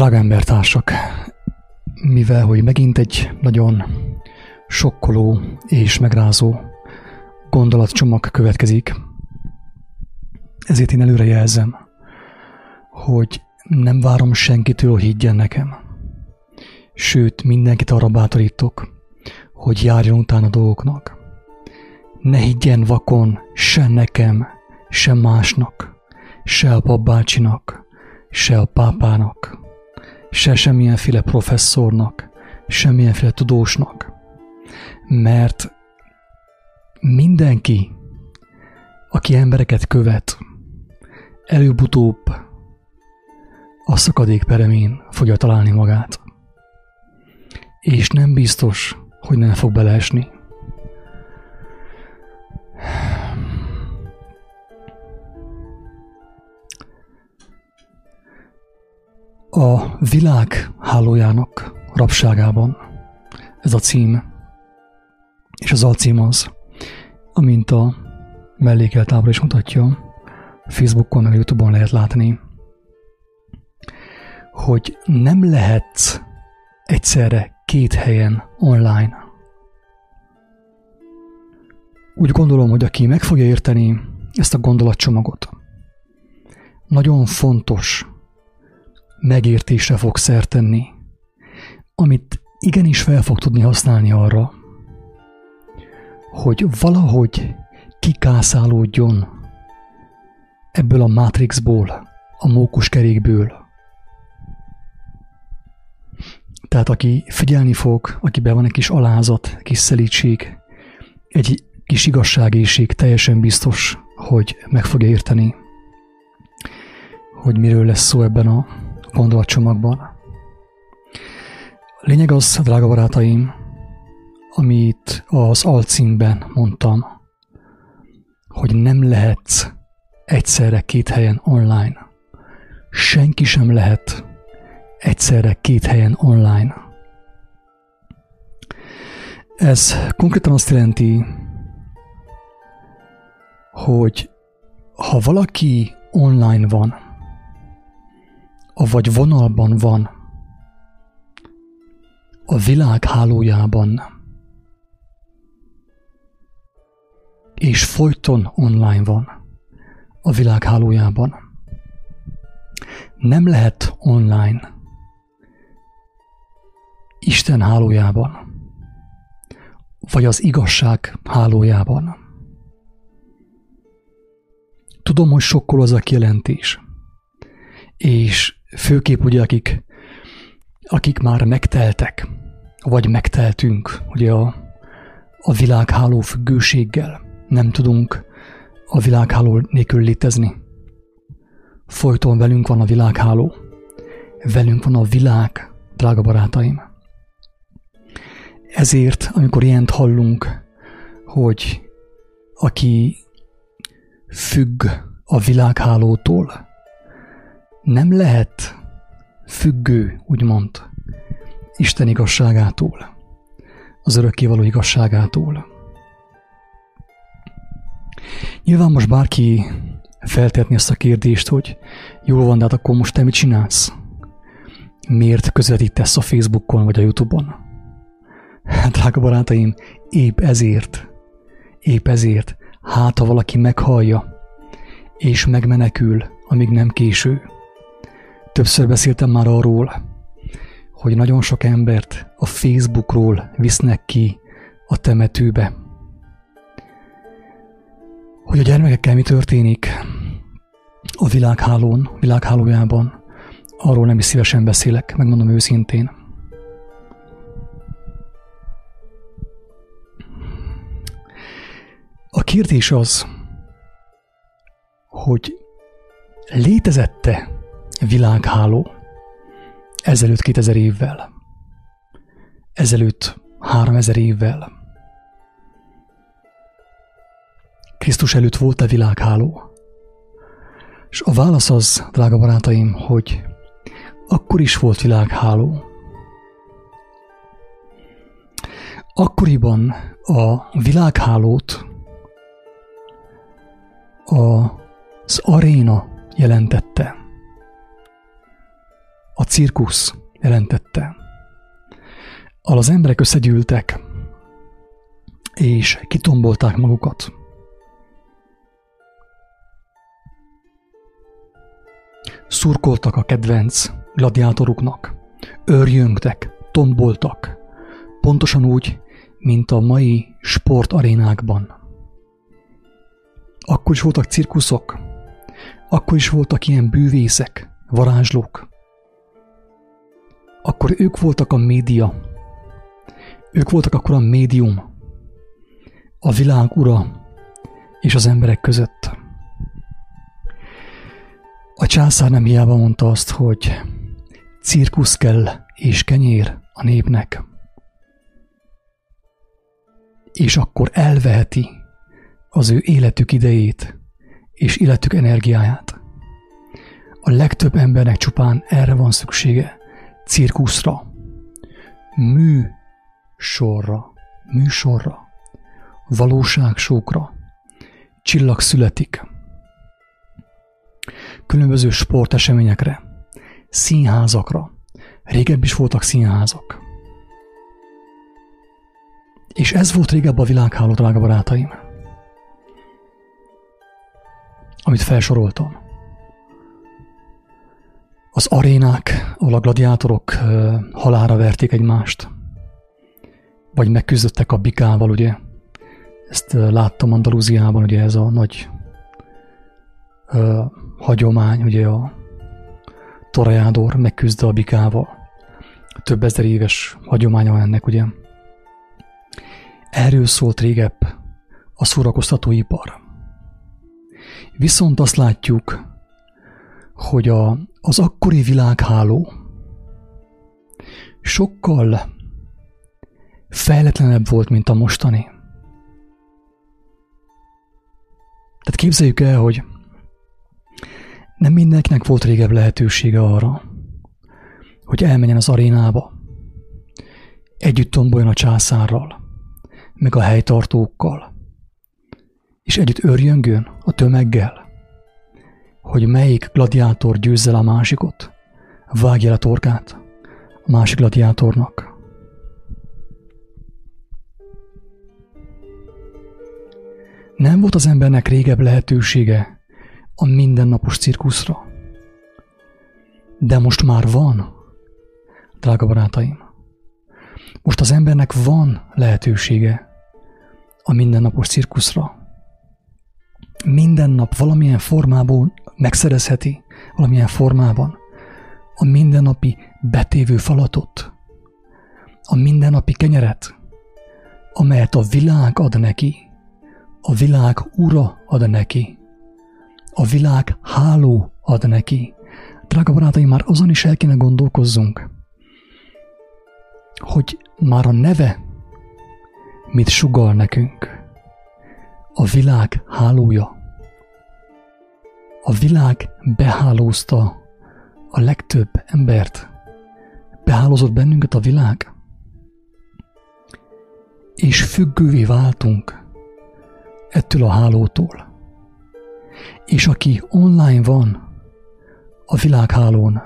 Drága embertársak, mivel hogy megint egy nagyon sokkoló és megrázó gondolatcsomag következik, ezért én előre jelzem, hogy nem várom senkitől, higgyen nekem. Sőt, mindenkit arra bátorítok, hogy járjon utána dolgoknak. Ne higgyen vakon se nekem, se másnak, se a papbácsinak, se a pápának, se semmilyenféle professzornak, semmilyenféle tudósnak. Mert mindenki, aki embereket követ, előbb-utóbb a szakadék peremén fogja találni magát. És nem biztos, hogy nem fog beleesni. A világ hálójának rabságában ez a cím, és az alcím az, amint a mellékelt ábra is mutatja, Facebookon, meg Youtube-on lehet látni, hogy nem lehet egyszerre két helyen online. Úgy gondolom, hogy aki meg fogja érteni ezt a gondolatcsomagot, nagyon fontos megértésre fog szertenni, amit igenis fel fog tudni használni arra, hogy valahogy kikászálódjon ebből a Matrixból, a mókuskerékből. Tehát aki figyelni fog, akiben van egy kis alázat, kis szelítség, egy kis igazságészség, teljesen biztos, hogy meg fogja érteni, hogy miről lesz szó ebben a gondolatcsomagban. Lényeg az, drága barátaim, amit az alcímben mondtam, hogy nem lehetsz egyszerre két helyen online. Senki sem lehet egyszerre két helyen online. Ez konkrétan azt jelenti, hogy ha valaki online van, vagy vonalban van, a világ hálójában, és folyton online van. A világ hálójában. Nem lehet online. Isten hálójában, vagy az igazság hálójában. Tudom, hogy sokkol az a kijelentés, és főképp ugye akik, akik már megteltek, vagy megteltünk ugye a, a világháló függőséggel, nem tudunk a világháló nélkül létezni. Folyton velünk van a világháló, velünk van a világ, drága barátaim. Ezért, amikor ilyent hallunk, hogy aki függ a világhálótól, nem lehet függő, úgymond, Isten igazságától, az örökkévaló igazságától. Nyilván most bárki feltetni ezt a kérdést, hogy jól van, de hát akkor most te mit csinálsz? Miért közvetítesz a Facebookon vagy a Youtube-on? Drága barátaim, épp ezért, épp ezért, hát ha valaki meghallja, és megmenekül, amíg nem késő. Többször beszéltem már arról, hogy nagyon sok embert a Facebookról visznek ki a temetőbe. Hogy a gyermekekkel mi történik a világhálón, világhálójában, arról nem is szívesen beszélek, megmondom őszintén. A kérdés az, hogy létezette világháló ezelőtt 2000 évvel, ezelőtt 3000 évvel. Krisztus előtt volt a világháló? És a válasz az, drága barátaim, hogy akkor is volt világháló. Akkoriban a világhálót az aréna jelentette. A cirkusz jelentette. Ahol az emberek összegyűltek, és kitombolták magukat. Szurkoltak a kedvenc gladiátoruknak, örjöngtek, tomboltak, pontosan úgy, mint a mai sportarénákban. Akkor is voltak cirkuszok, akkor is voltak ilyen bűvészek, varázslók. Akkor ők voltak a média. Ők voltak akkor a médium. A világ ura és az emberek között. A császár nem hiába mondta azt, hogy cirkusz kell és kenyér a népnek. És akkor elveheti az ő életük idejét és életük energiáját. A legtöbb embernek csupán erre van szüksége, cirkuszra, műsorra, műsorra, valóságsókra, csillag születik, különböző sporteseményekre, színházakra. Régebb is voltak színházak. És ez volt régebb a világháló, drága barátaim amit felsoroltam. Az arénák, ahol a gladiátorok halára verték egymást, vagy megküzdöttek a bikával, ugye? Ezt láttam Andalúziában, ugye ez a nagy ö, hagyomány, ugye a toreador megküzd a bikával. Több ezer éves hagyománya van ennek, ugye? Erről szólt régebb a szórakoztatóipar. Viszont azt látjuk, hogy a, az akkori világháló sokkal fejletlenebb volt, mint a mostani. Tehát képzeljük el, hogy nem mindenkinek volt régebb lehetősége arra, hogy elmenjen az arénába, együtt tomboljon a császárral, meg a helytartókkal, és együtt örjöngön a tömeggel, hogy melyik gladiátor győzzel a másikot, vágja a torkát a másik gladiátornak. Nem volt az embernek régebb lehetősége a mindennapos cirkuszra. De most már van, drága barátaim. Most az embernek van lehetősége a mindennapos cirkuszra minden nap valamilyen formában megszerezheti, valamilyen formában a mindennapi betévő falatot, a mindennapi kenyeret, amelyet a világ ad neki, a világ ura ad neki, a világ háló ad neki. Drága barátaim, már azon is el kéne gondolkozzunk, hogy már a neve mit sugal nekünk a világ hálója. A világ behálózta a legtöbb embert. Behálózott bennünket a világ. És függővé váltunk ettől a hálótól. És aki online van a világhálón,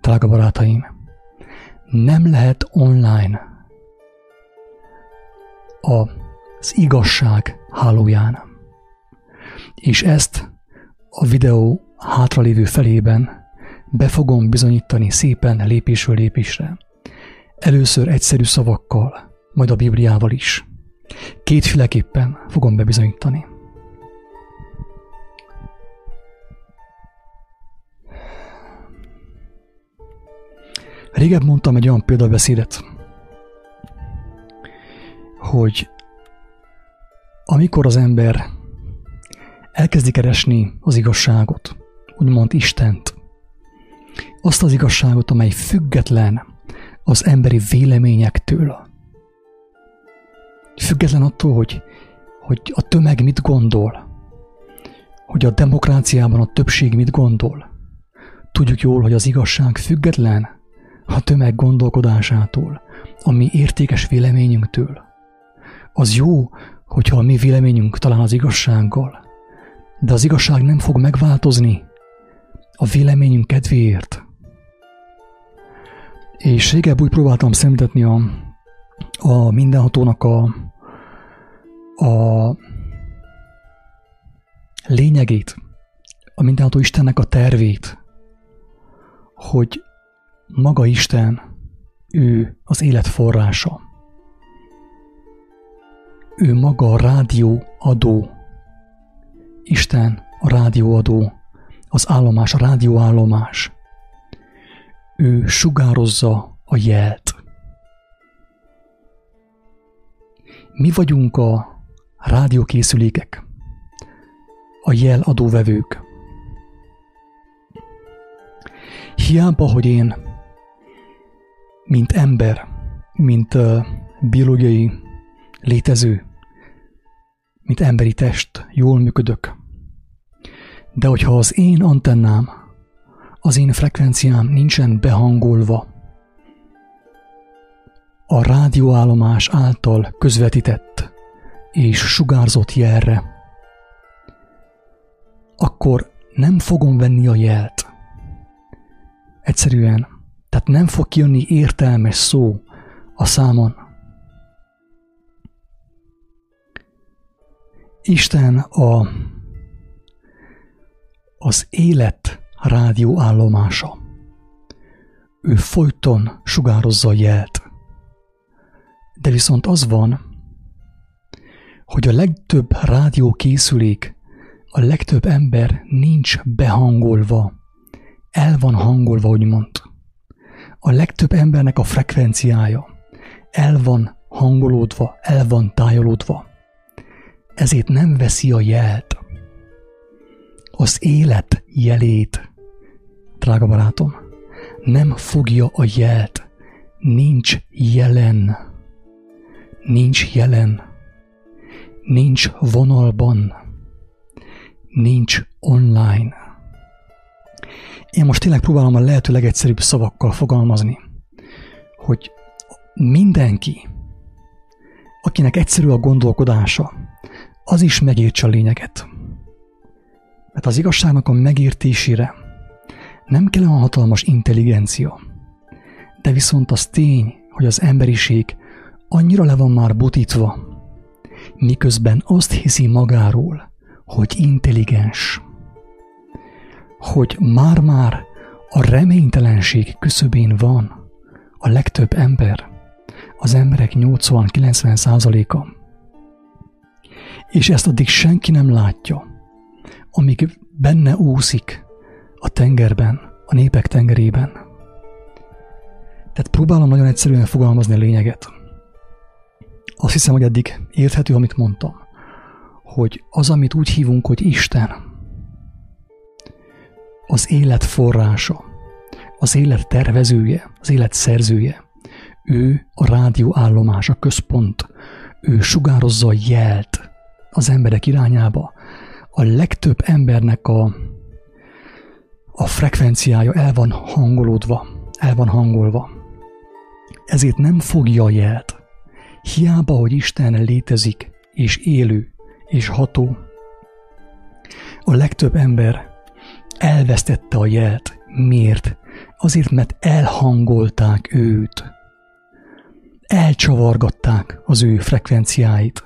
drága barátaim, nem lehet online az igazság hálóján. És ezt a videó hátralévő felében be fogom bizonyítani szépen lépésről lépésre. Először egyszerű szavakkal, majd a Bibliával is. Kétféleképpen fogom bebizonyítani. Régebb mondtam egy olyan példabeszédet, hogy amikor az ember elkezdi keresni az igazságot, úgymond Istent, azt az igazságot, amely független az emberi véleményektől, független attól, hogy, hogy a tömeg mit gondol, hogy a demokráciában a többség mit gondol. Tudjuk jól, hogy az igazság független a tömeg gondolkodásától, a mi értékes véleményünktől. Az jó, hogyha a mi véleményünk talán az igazsággal, de az igazság nem fog megváltozni a véleményünk kedvéért. És régebb úgy próbáltam szemléltetni a, a mindenhatónak a, a lényegét, a mindenható Istennek a tervét, hogy maga Isten, ő az élet forrása. Ő maga a rádióadó. Isten a rádióadó, az állomás, a rádióállomás. Ő sugározza a jelt. Mi vagyunk a rádiókészülékek, a jel adóvevők. Hiába, hogy én, mint ember, mint uh, biológiai létező, mint emberi test, jól működök. De hogyha az én antennám, az én frekvenciám nincsen behangolva a rádióállomás által közvetített és sugárzott jelre, akkor nem fogom venni a jelt. Egyszerűen, tehát nem fog kijönni értelmes szó a számon. Isten a, az élet rádióállomása. Ő folyton sugározza a jelt. De viszont az van, hogy a legtöbb rádiókészülék, a legtöbb ember nincs behangolva, el van hangolva, úgymond. A legtöbb embernek a frekvenciája el van hangolódva, el van tájolódva. Ezért nem veszi a jelt, az élet jelét, drága barátom, nem fogja a jelt, nincs jelen, nincs jelen. Nincs vonalban, nincs online. Én most tényleg próbálom a lehető legegyszerűbb szavakkal fogalmazni, hogy mindenki, akinek egyszerű a gondolkodása, az is megértse a lényeget. Mert az igazságnak a megértésére nem kell olyan hatalmas intelligencia, de viszont az tény, hogy az emberiség annyira le van már butítva, miközben azt hiszi magáról, hogy intelligens, hogy már-már a reménytelenség küszöbén van a legtöbb ember, az emberek 80-90 százaléka. És ezt addig senki nem látja, amíg benne úszik a tengerben, a népek tengerében. Tehát próbálom nagyon egyszerűen fogalmazni a lényeget. Azt hiszem, hogy eddig érthető, amit mondtam, hogy az, amit úgy hívunk, hogy Isten, az élet forrása, az élet tervezője, az élet szerzője, ő a rádióállomás, a központ, ő sugározza a jelt az emberek irányába. A legtöbb embernek a, a frekvenciája el van hangolódva, el van hangolva. Ezért nem fogja a jelt. Hiába, hogy Isten létezik, és élő, és ható. A legtöbb ember elvesztette a jelt. Miért? Azért, mert elhangolták őt. Elcsavargatták az ő frekvenciáit.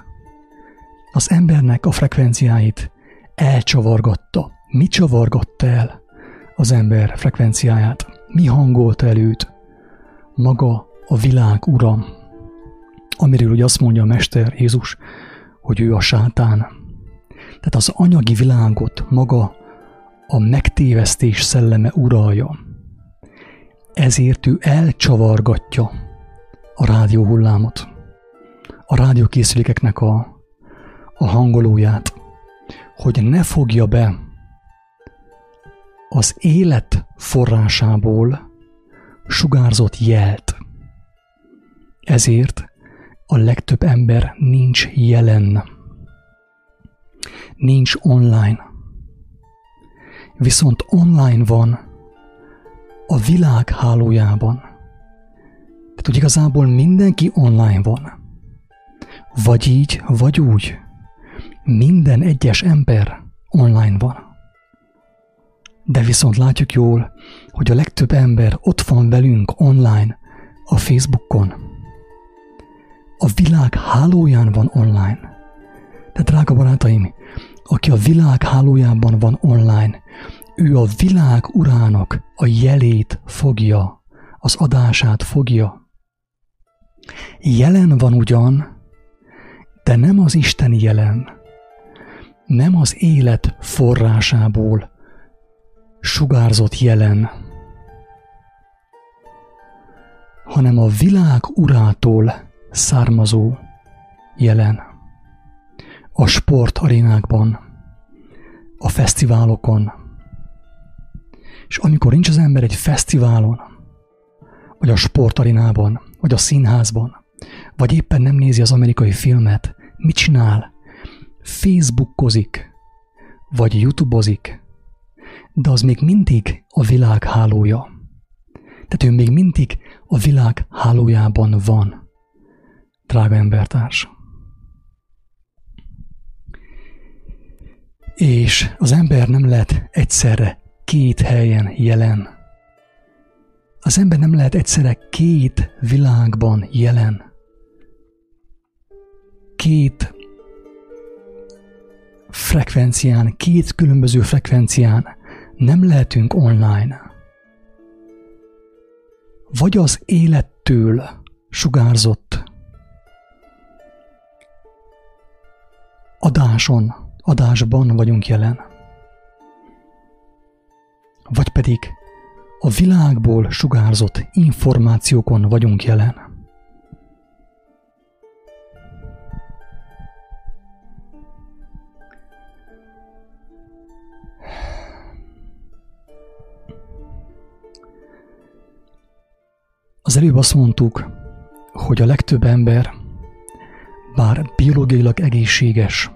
Az embernek a frekvenciáit elcsavargatta. Mi csavargatta el az ember frekvenciáját? Mi hangolta el őt? Maga a világ uram amiről ugye azt mondja a Mester Jézus, hogy ő a sátán. Tehát az anyagi világot maga a megtévesztés szelleme uralja. Ezért ő elcsavargatja a rádióhullámot, a rádiókészülékeknek a, a hangolóját, hogy ne fogja be az élet forrásából sugárzott jelt. Ezért a legtöbb ember nincs jelen, nincs online. Viszont online van a világ hálójában. Tehát, hogy igazából mindenki online van. Vagy így, vagy úgy. Minden egyes ember online van. De viszont látjuk jól, hogy a legtöbb ember ott van velünk online a Facebookon, a világ hálóján van online. Tehát drága barátaim, aki a világ hálójában van online, ő a világ urának a jelét fogja, az adását fogja. Jelen van ugyan, de nem az isteni jelen, nem az élet forrásából sugárzott jelen, hanem a világ urától származó jelen. A sportarénákban, a fesztiválokon. És amikor nincs az ember egy fesztiválon, vagy a sportarénában, vagy a színházban, vagy éppen nem nézi az amerikai filmet, mit csinál? Facebookozik, vagy YouTubeozik, de az még mindig a világ hálója. Tehát ő még mindig a világ hálójában van, drága embertárs. És az ember nem lehet egyszerre két helyen jelen. Az ember nem lehet egyszerre két világban jelen. Két frekvencián, két különböző frekvencián nem lehetünk online. Vagy az élettől sugárzott adáson, adásban vagyunk jelen. Vagy pedig a világból sugárzott információkon vagyunk jelen. Az előbb azt mondtuk, hogy a legtöbb ember, bár biológiailag egészséges,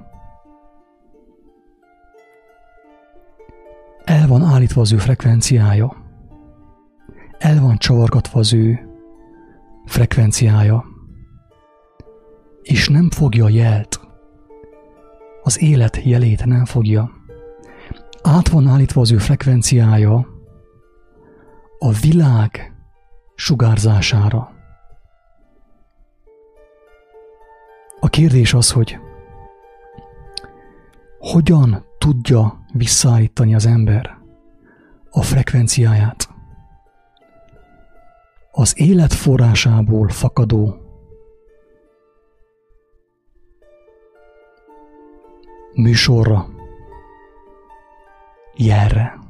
el van állítva az ő frekvenciája, el van csavargatva az ő frekvenciája, és nem fogja a jelt, az élet jelét nem fogja. Át van állítva az ő frekvenciája. A világ sugárzására. A kérdés az, hogy hogyan tudja visszaállítani az ember a frekvenciáját az élet forrásából fakadó műsorra, jelre.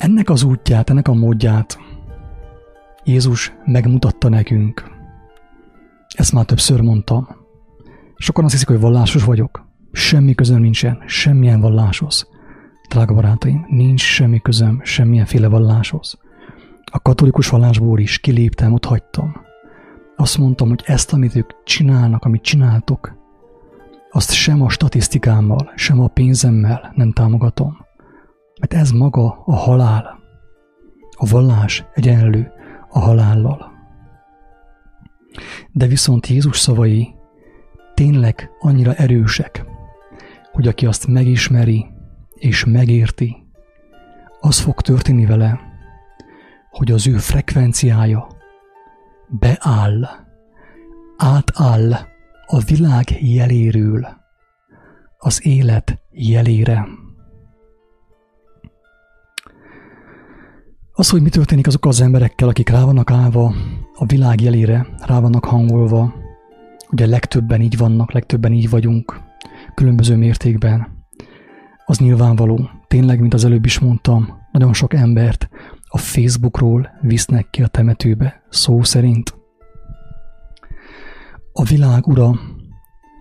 Ennek az útját, ennek a módját Jézus megmutatta nekünk. Ezt már többször mondtam. Sokan azt hiszik, hogy vallásos vagyok. Semmi közöm nincsen, semmilyen valláshoz. Drága barátaim, nincs semmi közöm semmilyenféle valláshoz. A katolikus vallásból is kiléptem, ott hagytam. Azt mondtam, hogy ezt, amit ők csinálnak, amit csináltok, azt sem a statisztikámmal, sem a pénzemmel nem támogatom. Mert ez maga a halál. A vallás egyenlő a halállal. De viszont Jézus szavai tényleg annyira erősek, hogy aki azt megismeri és megérti, az fog történni vele, hogy az ő frekvenciája beáll, átáll a világ jeléről az élet jelére. Az, hogy mi történik azokkal az emberekkel, akik rá vannak állva a világ jelére, rá vannak hangolva, ugye legtöbben így vannak, legtöbben így vagyunk, különböző mértékben, az nyilvánvaló. Tényleg, mint az előbb is mondtam, nagyon sok embert a Facebookról visznek ki a temetőbe, szó szerint. A világ ura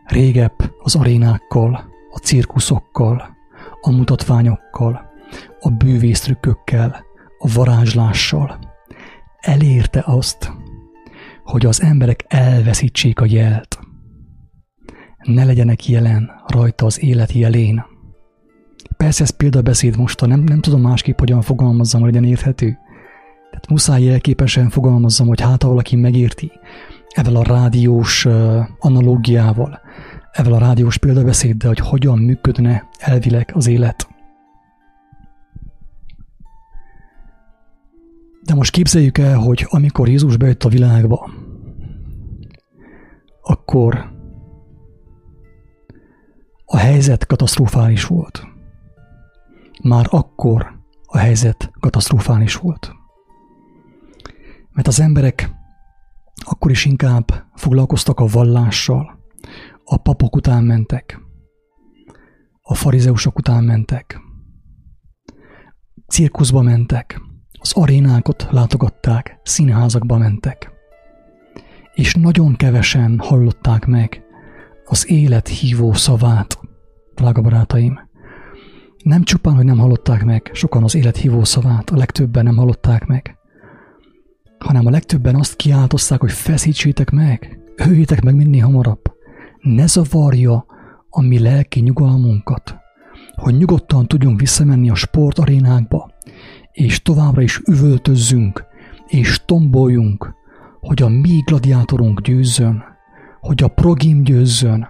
régebb az arénákkal, a cirkuszokkal, a mutatványokkal, a bűvésztrükkökkel, a varázslással elérte azt, hogy az emberek elveszítsék a jelt. Ne legyenek jelen rajta az élet jelén. Persze ez példabeszéd most, nem, nem tudom másképp hogyan fogalmazzam, hogy legyen érthető. Tehát muszáj jelképesen fogalmazzam, hogy hát ha valaki megérti, ezzel a rádiós analógiával, ezzel a rádiós példabeszéddel, hogy hogyan működne elvileg az élet. De most képzeljük el, hogy amikor Jézus bejött a világba, akkor a helyzet katasztrofális volt. Már akkor a helyzet katasztrofális volt. Mert az emberek akkor is inkább foglalkoztak a vallással, a papok után mentek, a farizeusok után mentek, cirkuszba mentek, az arénákat látogatták, színházakba mentek. És nagyon kevesen hallották meg az élet hívó szavát, drága barátaim. Nem csupán, hogy nem hallották meg sokan az élet hívó szavát, a legtöbben nem hallották meg, hanem a legtöbben azt kiáltozták, hogy feszítsétek meg, öljétek meg minél hamarabb. Ne zavarja a mi lelki nyugalmunkat, hogy nyugodtan tudjunk visszamenni a sportarénákba, és továbbra is üvöltözzünk, és tomboljunk, hogy a mi gladiátorunk győzzön, hogy a progim győzzön,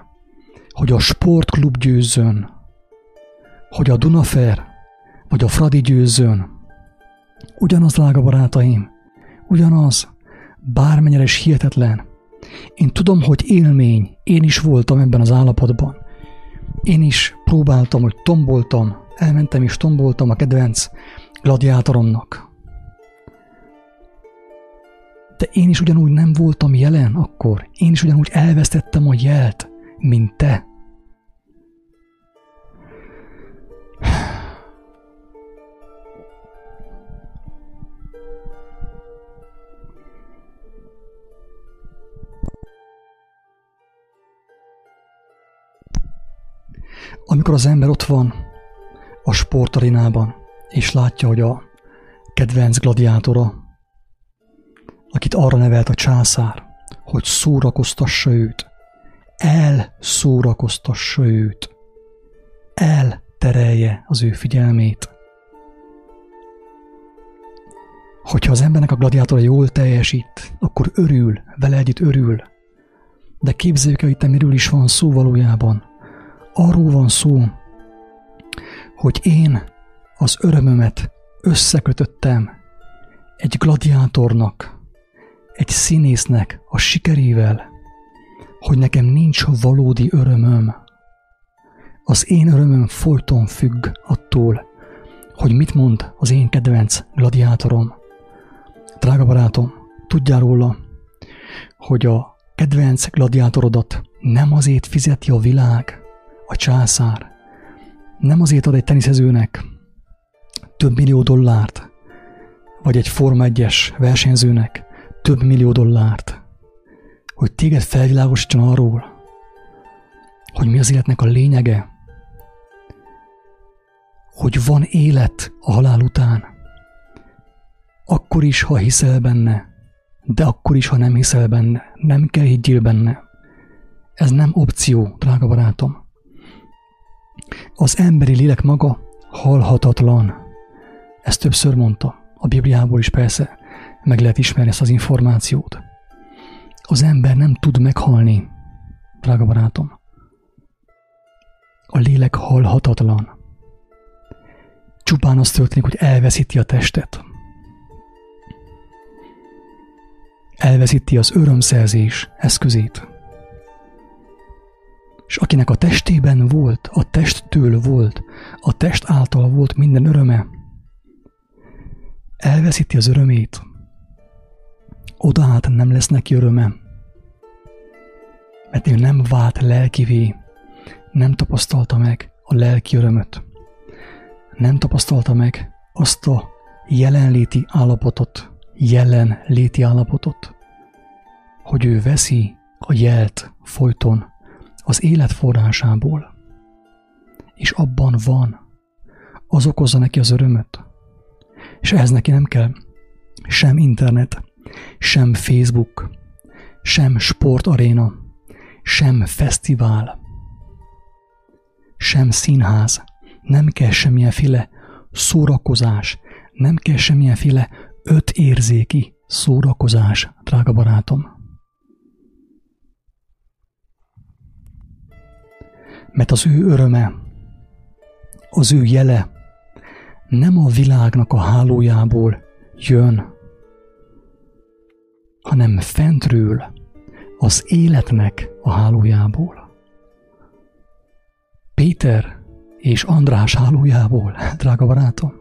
hogy a sportklub győzzön, hogy a Dunafer vagy a Fradi győzzön. Ugyanaz, lága barátaim, ugyanaz, bármennyire is hihetetlen. Én tudom, hogy élmény, én is voltam ebben az állapotban. Én is próbáltam, hogy tomboltam, elmentem és tomboltam a kedvenc gladiátoromnak. De én is ugyanúgy nem voltam jelen akkor. Én is ugyanúgy elvesztettem a jelt, mint te. Amikor az ember ott van a sportarinában, és látja, hogy a kedvenc gladiátora, akit arra nevelt a császár, hogy szórakoztassa őt, elszórakoztassa őt, elterelje az ő figyelmét. Hogyha az embernek a gladiátora jól teljesít, akkor örül, vele együtt örül. De képzeljük el, hogy miről is van szó valójában. Arról van szó, hogy én az örömömet összekötöttem egy gladiátornak, egy színésznek a sikerével, hogy nekem nincs valódi örömöm. Az én örömöm folyton függ attól, hogy mit mond az én kedvenc gladiátorom. Drága barátom, tudjál róla, hogy a kedvenc gladiátorodat nem azért fizeti a világ, a császár, nem azért ad egy teniszezőnek több millió dollárt, vagy egy Forma 1-es versenyzőnek több millió dollárt, hogy téged felvilágosítson arról, hogy mi az életnek a lényege, hogy van élet a halál után, akkor is, ha hiszel benne, de akkor is, ha nem hiszel benne, nem kell higgyél benne. Ez nem opció, drága barátom. Az emberi lélek maga halhatatlan. Ezt többször mondta. A Bibliából is persze meg lehet ismerni ezt az információt. Az ember nem tud meghalni, drága barátom. A lélek halhatatlan. Csupán az történik, hogy elveszíti a testet. Elveszíti az örömszerzés eszközét. És akinek a testében volt, a testtől volt, a test által volt minden öröme, elveszíti az örömét, oda hát nem lesz neki öröme, mert ő nem vált lelkivé, nem tapasztalta meg a lelki örömöt, nem tapasztalta meg azt a jelenléti állapotot, jelenléti állapotot, hogy ő veszi a jelt folyton az élet forrásából, és abban van, az okozza neki az örömöt, és ehhez neki nem kell sem internet, sem Facebook, sem sportaréna, sem fesztivál, sem színház, nem kell semmilyenféle szórakozás, nem kell semmilyenféle ötérzéki szórakozás, drága barátom. Mert az ő öröme, az ő jele, nem a világnak a hálójából jön, hanem fentről, az életnek a hálójából. Péter és András hálójából, drága barátom.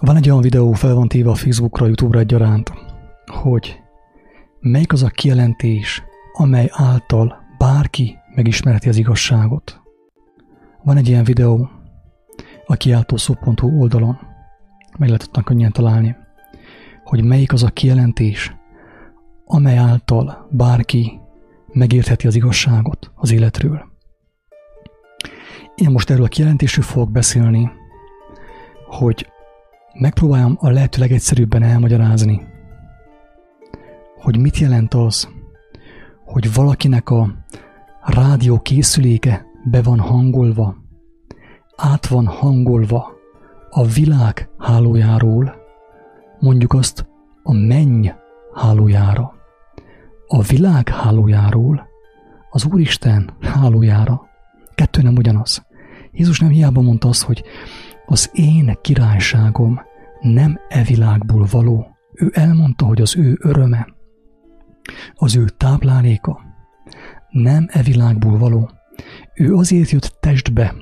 Van egy olyan videó, fel van téve a Facebookra, YouTube-ra egyaránt, hogy melyik az a kijelentés, amely által bárki megismerheti az igazságot. Van egy ilyen videó a kiáltószó.hu oldalon, meg lehet ott könnyen találni, hogy melyik az a kijelentés, amely által bárki megértheti az igazságot az életről. Én most erről a kijelentésről fogok beszélni, hogy megpróbáljam a lehető legegyszerűbben elmagyarázni, hogy mit jelent az, hogy valakinek a rádió készüléke be van hangolva, át van hangolva a világ hálójáról, mondjuk azt a menny hálójára, a világ hálójáról, az Úristen hálójára. Kettő nem ugyanaz. Jézus nem hiába mondta azt, hogy az én királyságom nem e világból való. Ő elmondta, hogy az ő öröme, az ő tápláléka nem e világból való. Ő azért jött testbe,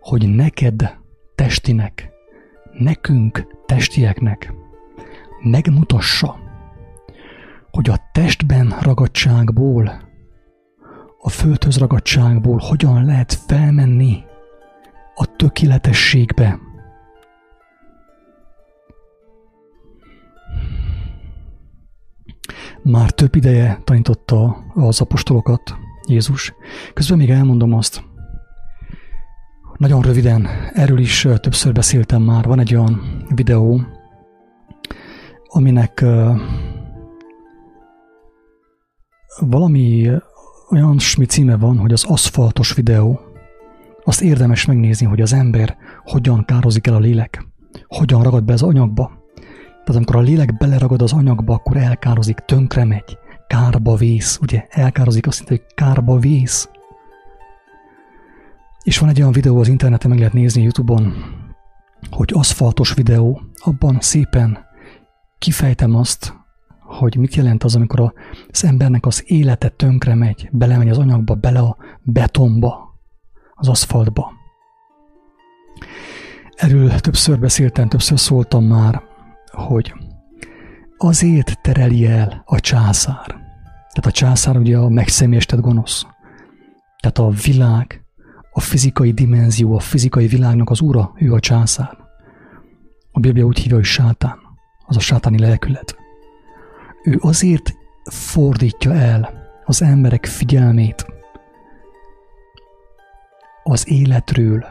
hogy neked, testinek, nekünk, testieknek megmutassa, hogy a testben ragadságból, a földhöz ragadságból hogyan lehet felmenni a tökéletességbe. Már több ideje tanította az apostolokat Jézus. Közben még elmondom azt, nagyon röviden, erről is többször beszéltem már, van egy olyan videó, aminek valami olyan címe van, hogy az aszfaltos videó. Azt érdemes megnézni, hogy az ember hogyan kározik el a lélek, hogyan ragad be az anyagba. Tehát amikor a lélek beleragad az anyagba, akkor elkározik, tönkre megy, kárba vész, ugye? Elkározik azt hogy kárba vész. És van egy olyan videó az interneten, meg lehet nézni YouTube-on, hogy aszfaltos videó, abban szépen kifejtem azt, hogy mit jelent az, amikor az embernek az élete tönkre megy, belemegy az anyagba, bele a betonba, az aszfaltba. Erről többször beszéltem, többször szóltam már, hogy azért tereli el a császár. Tehát a császár ugye a megszemélyestett gonosz. Tehát a világ, a fizikai dimenzió, a fizikai világnak az ura, ő a császár. A Biblia úgy hívja, hogy sátán, az a sátáni lelkület. Ő azért fordítja el az emberek figyelmét az életről,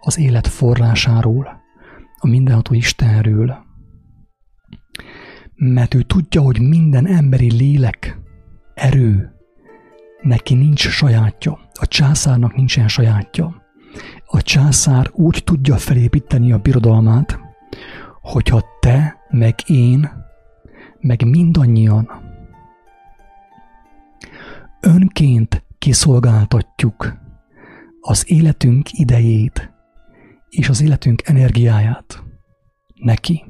az élet forrásáról, a mindenható Istenről, mert ő tudja, hogy minden emberi lélek, erő, neki nincs sajátja. A császárnak nincsen sajátja. A császár úgy tudja felépíteni a birodalmát, hogyha te, meg én, meg mindannyian önként kiszolgáltatjuk az életünk idejét és az életünk energiáját neki.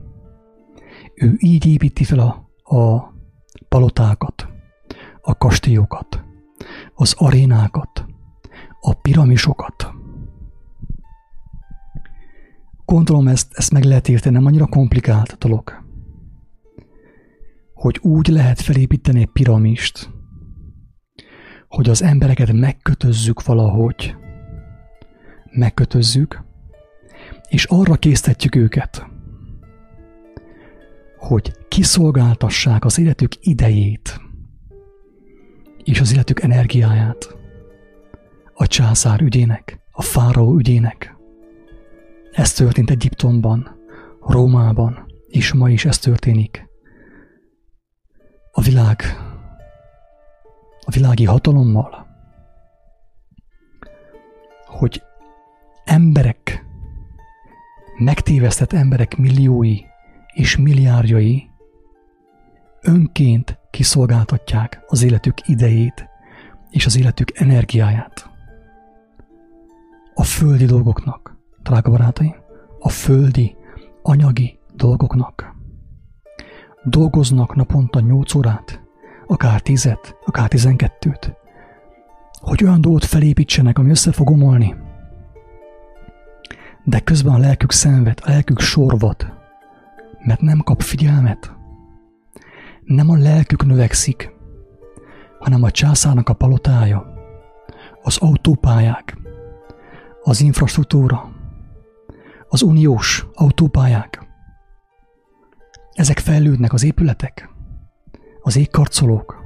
Ő így építi fel a, a palotákat, a kastélyokat, az arénákat, a piramisokat. Gondolom ezt, ezt meg lehet érteni, nem annyira komplikált dolog. Hogy úgy lehet felépíteni egy piramist, hogy az embereket megkötözzük valahogy, megkötözzük, és arra késztetjük őket, hogy kiszolgáltassák az életük idejét és az életük energiáját a császár ügyének, a fáraó ügyének. Ez történt Egyiptomban, Rómában, és ma is ez történik. A világ, a világi hatalommal, hogy emberek, megtévesztett emberek milliói és milliárdjai önként kiszolgáltatják az életük idejét és az életük energiáját a földi dolgoknak, drága barátaim, a földi, anyagi dolgoknak. Dolgoznak naponta 8 órát, akár 10 akár 12-t, hogy olyan dolgot felépítsenek, ami össze fog omolni. De közben a lelkük szenved, a lelkük sorvat, mert nem kap figyelmet. Nem a lelkük növekszik, hanem a császárnak a palotája, az autópályák, az infrastruktúra, az uniós autópályák. Ezek fejlődnek az épületek, az égkarcolók,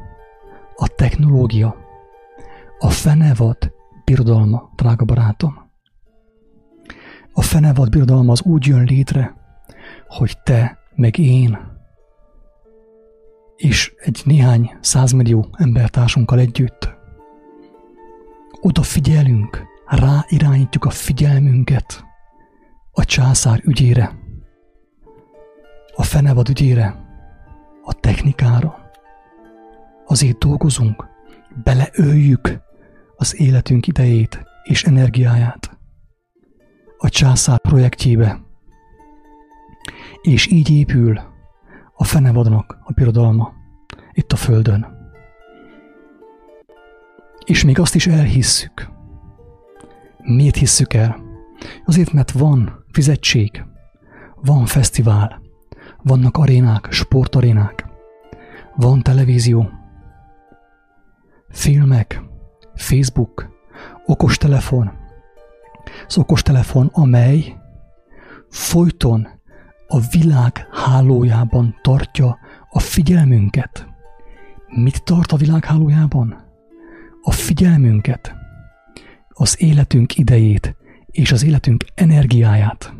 a technológia, a fenevad birodalma, drága barátom. A fenevad birodalma az úgy jön létre, hogy te, meg én, és egy néhány százmillió embertársunkkal együtt oda figyelünk, rá irányítjuk a figyelmünket a császár ügyére, a fenevad ügyére, a technikára. Azért dolgozunk, beleöljük az életünk idejét és energiáját a császár projektjébe, és így épül a fenevadnak a birodalma itt a földön. És még azt is elhisszük. Miért hisszük el? Azért, mert van fizetség, van fesztivál, vannak arénák, sportarénák, van televízió, filmek, Facebook, okostelefon. Az okostelefon, amely folyton a világ hálójában tartja a figyelmünket. Mit tart a világ hálójában? A figyelmünket, az életünk idejét és az életünk energiáját.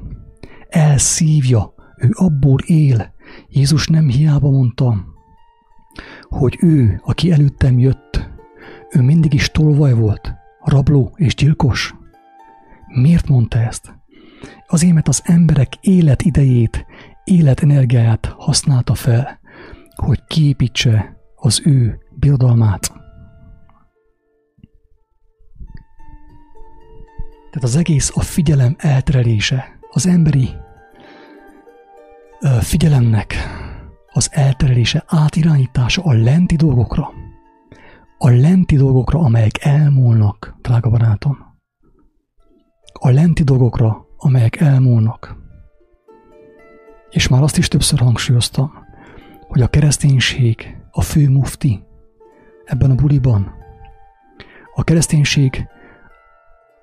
Elszívja, ő abból él. Jézus nem hiába mondta, hogy ő, aki előttem jött, ő mindig is tolvaj volt, rabló és gyilkos. Miért mondta ezt? Azért, mert az emberek életidejét, életenergiáját használta fel, hogy kiépítse az ő birodalmát. Tehát az egész a figyelem elterelése, az emberi figyelemnek az elterelése, átirányítása a lenti dolgokra. A lenti dolgokra, amelyek elmúlnak, drága barátom. A lenti dolgokra, amelyek elmúlnak. És már azt is többször hangsúlyoztam, hogy a kereszténység a fő mufti ebben a buliban. A kereszténység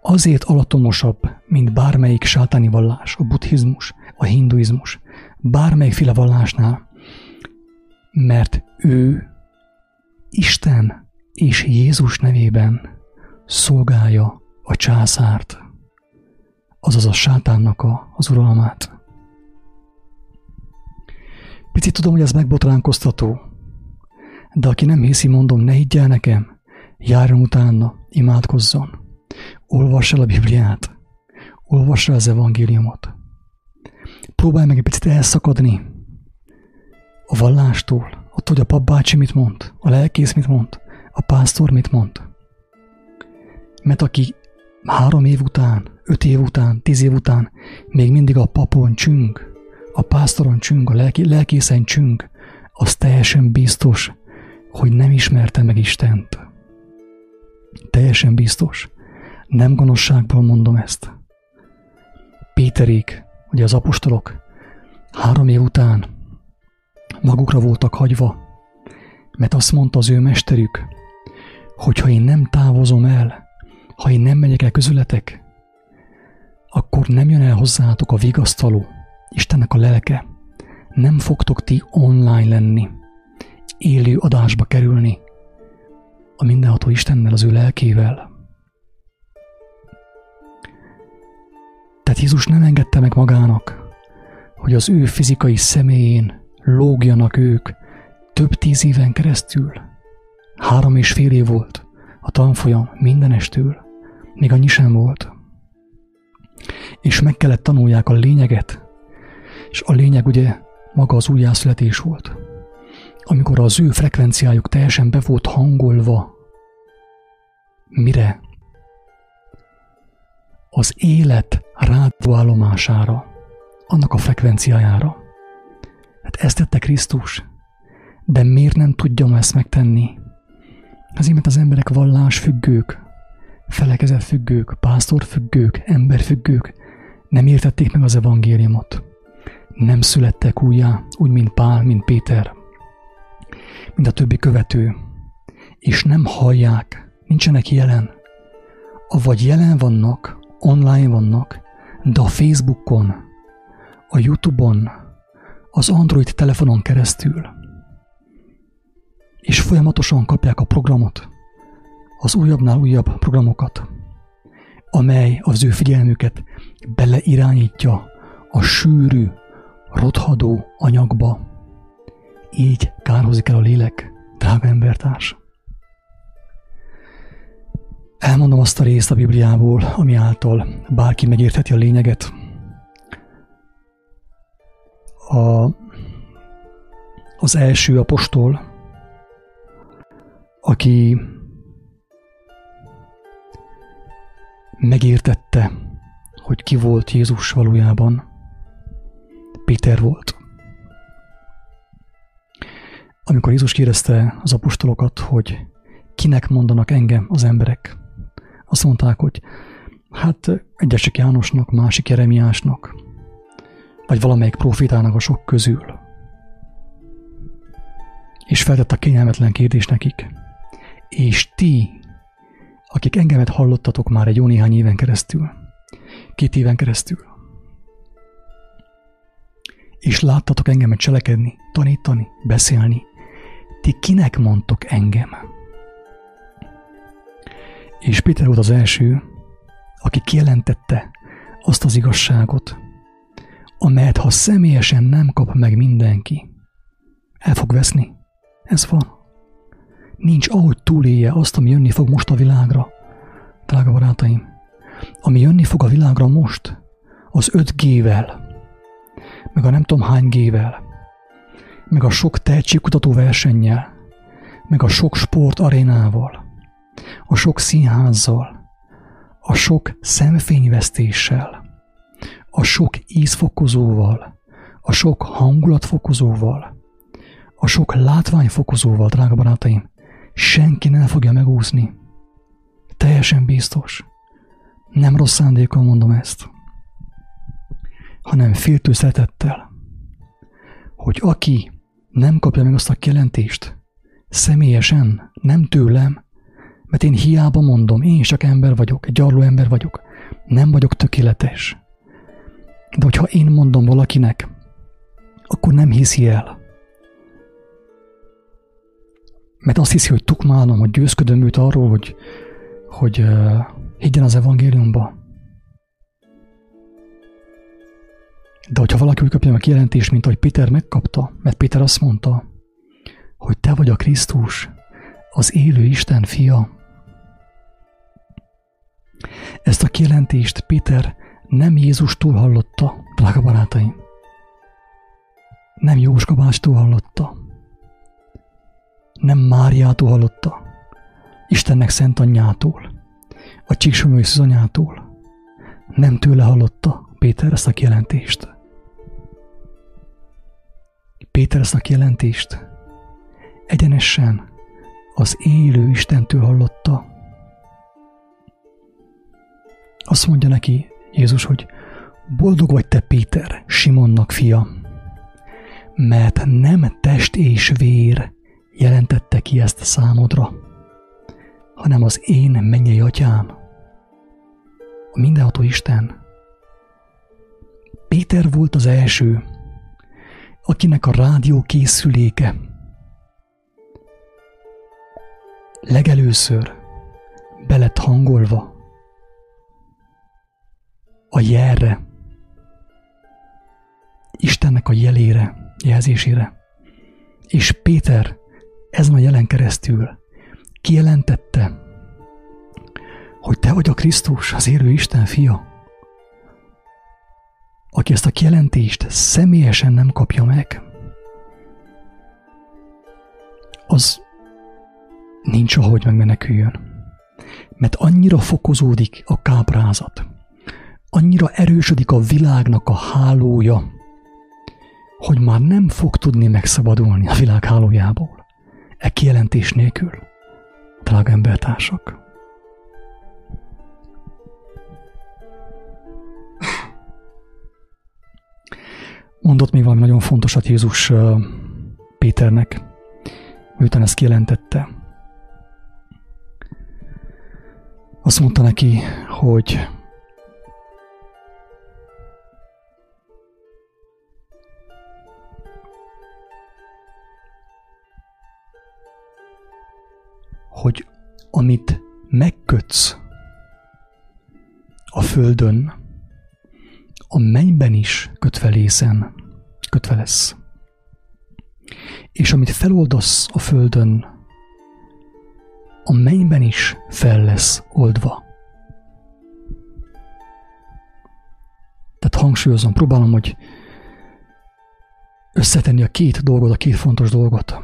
azért alatomosabb, mint bármelyik sátáni vallás, a buddhizmus, a hinduizmus, bármelyik vallásnál, mert ő Isten és Jézus nevében szolgálja a császárt azaz a sátánnak a, az uralmát. Picit tudom, hogy ez megbotránkoztató, de aki nem hiszi, mondom, ne higgyel nekem, járjon utána, imádkozzon, olvass el a Bibliát, olvass el az evangéliumot. Próbálj meg egy picit elszakadni a vallástól, attól, hogy a papbácsi mit mond, a lelkész mit mond, a pásztor mit mond. Mert aki három év után, öt év után, tíz év után még mindig a papon csüng, a pásztoron csüng, a lelki, lelkészen csüng, az teljesen biztos, hogy nem ismerte meg Istent. Teljesen biztos. Nem gonoszságból mondom ezt. Péterék, ugye az apostolok, három év után magukra voltak hagyva, mert azt mondta az ő mesterük, hogy ha én nem távozom el, ha én nem megyek el közületek, akkor nem jön el hozzátok a vigasztaló, Istennek a lelke. Nem fogtok ti online lenni, élő adásba kerülni a mindenható Istennel, az ő lelkével. Tehát Jézus nem engedte meg magának, hogy az ő fizikai személyén lógjanak ők több tíz éven keresztül. Három és fél év volt a tanfolyam mindenestől még annyi sem volt. És meg kellett tanulják a lényeget, és a lényeg ugye maga az újjászületés volt. Amikor az ő frekvenciájuk teljesen be volt hangolva, mire? az élet rádióállomására, annak a frekvenciájára. Hát ezt tette Krisztus. De miért nem tudja ezt megtenni? Azért, mert az emberek vallásfüggők, felekezetfüggők, pásztorfüggők, emberfüggők nem értették meg az evangéliumot. Nem születtek újjá, úgy, mint Pál, mint Péter, mint a többi követő, és nem hallják, nincsenek jelen. Avagy jelen vannak, online vannak, de a Facebookon, a Youtube-on, az Android telefonon keresztül, és folyamatosan kapják a programot, az újabbnál újabb programokat, amely az ő figyelmüket beleirányítja a sűrű, rothadó anyagba. Így kárhozik el a lélek, drága embertárs. Elmondom azt a részt a Bibliából, ami által bárki megértheti a lényeget. A, az első apostol, aki megértette, hogy ki volt Jézus valójában, Péter volt. Amikor Jézus kérdezte az apostolokat, hogy kinek mondanak engem az emberek, azt mondták, hogy hát egyesek Jánosnak, másik Jeremiásnak, vagy valamelyik profitának a sok közül. És feltett a kényelmetlen kérdés nekik. És ti, akik engemet hallottatok már egy jó néhány éven keresztül, két éven keresztül, és láttatok engemet cselekedni, tanítani, beszélni, ti kinek mondtok engem? És Péter volt az első, aki kijelentette azt az igazságot, amelyet ha személyesen nem kap meg mindenki, el fog veszni. Ez van. Nincs ahogy túlélje azt, ami jönni fog most a világra. Drága barátaim, ami jönni fog a világra most, az 5G-vel, meg a nem tudom hány G-vel, meg a sok tehetségkutató versennyel, meg a sok sportarénával, a sok színházzal, a sok szemfényvesztéssel, a sok ízfokozóval, a sok hangulatfokozóval, a sok látványfokozóval, drága barátaim, senki nem fogja megúszni. Teljesen biztos. Nem rossz szándékkal mondom ezt, hanem féltő szeretettel, hogy aki nem kapja meg azt a kijelentést, személyesen, nem tőlem, mert én hiába mondom, én csak ember vagyok, egy gyarló ember vagyok, nem vagyok tökéletes. De hogyha én mondom valakinek, akkor nem hiszi el. Mert azt hiszi, hogy tukmálom, hogy győzködöm őt arról, hogy, hogy uh, higgyen az evangéliumba. De hogyha valaki úgy kapja meg kijelentést, mint ahogy Péter megkapta, mert Péter azt mondta, hogy te vagy a Krisztus, az élő Isten fia. Ezt a kijelentést Péter nem Jézustól hallotta, drága barátaim. Nem Jóska bástól hallotta. Nem Máriától hallotta. Istennek szent anyjától. A csíksomó anyától. Nem tőle hallotta Péter ezt a kijelentést. Péter ezt a kijelentést egyenesen az élő Istentől hallotta. Azt mondja neki Jézus, hogy boldog vagy te Péter, Simonnak fia, mert nem test és vér jelentette ki ezt számodra, hanem az én mennyei atyám, a mindenható Isten. Péter volt az első, akinek a rádió készüléke legelőször belett hangolva a jelre, Istennek a jelére, jelzésére. És Péter ezen a jelen keresztül kijelentette, hogy te vagy a Krisztus, az élő Isten fia, aki ezt a kijelentést személyesen nem kapja meg, az nincs ahogy megmeneküljön. Mert annyira fokozódik a káprázat, annyira erősödik a világnak a hálója, hogy már nem fog tudni megszabadulni a világ hálójából. E kijelentés nélkül, drága embertársak. Mondott még valami nagyon fontosat Jézus Péternek, miután ezt kijelentette. Azt mondta neki, hogy hogy amit megkötsz a földön, a mennyben is kötve lészen, kötve lesz. És amit feloldasz a földön, a mennyben is fel lesz oldva. Tehát hangsúlyozom, próbálom, hogy összetenni a két dolgot, a két fontos dolgot.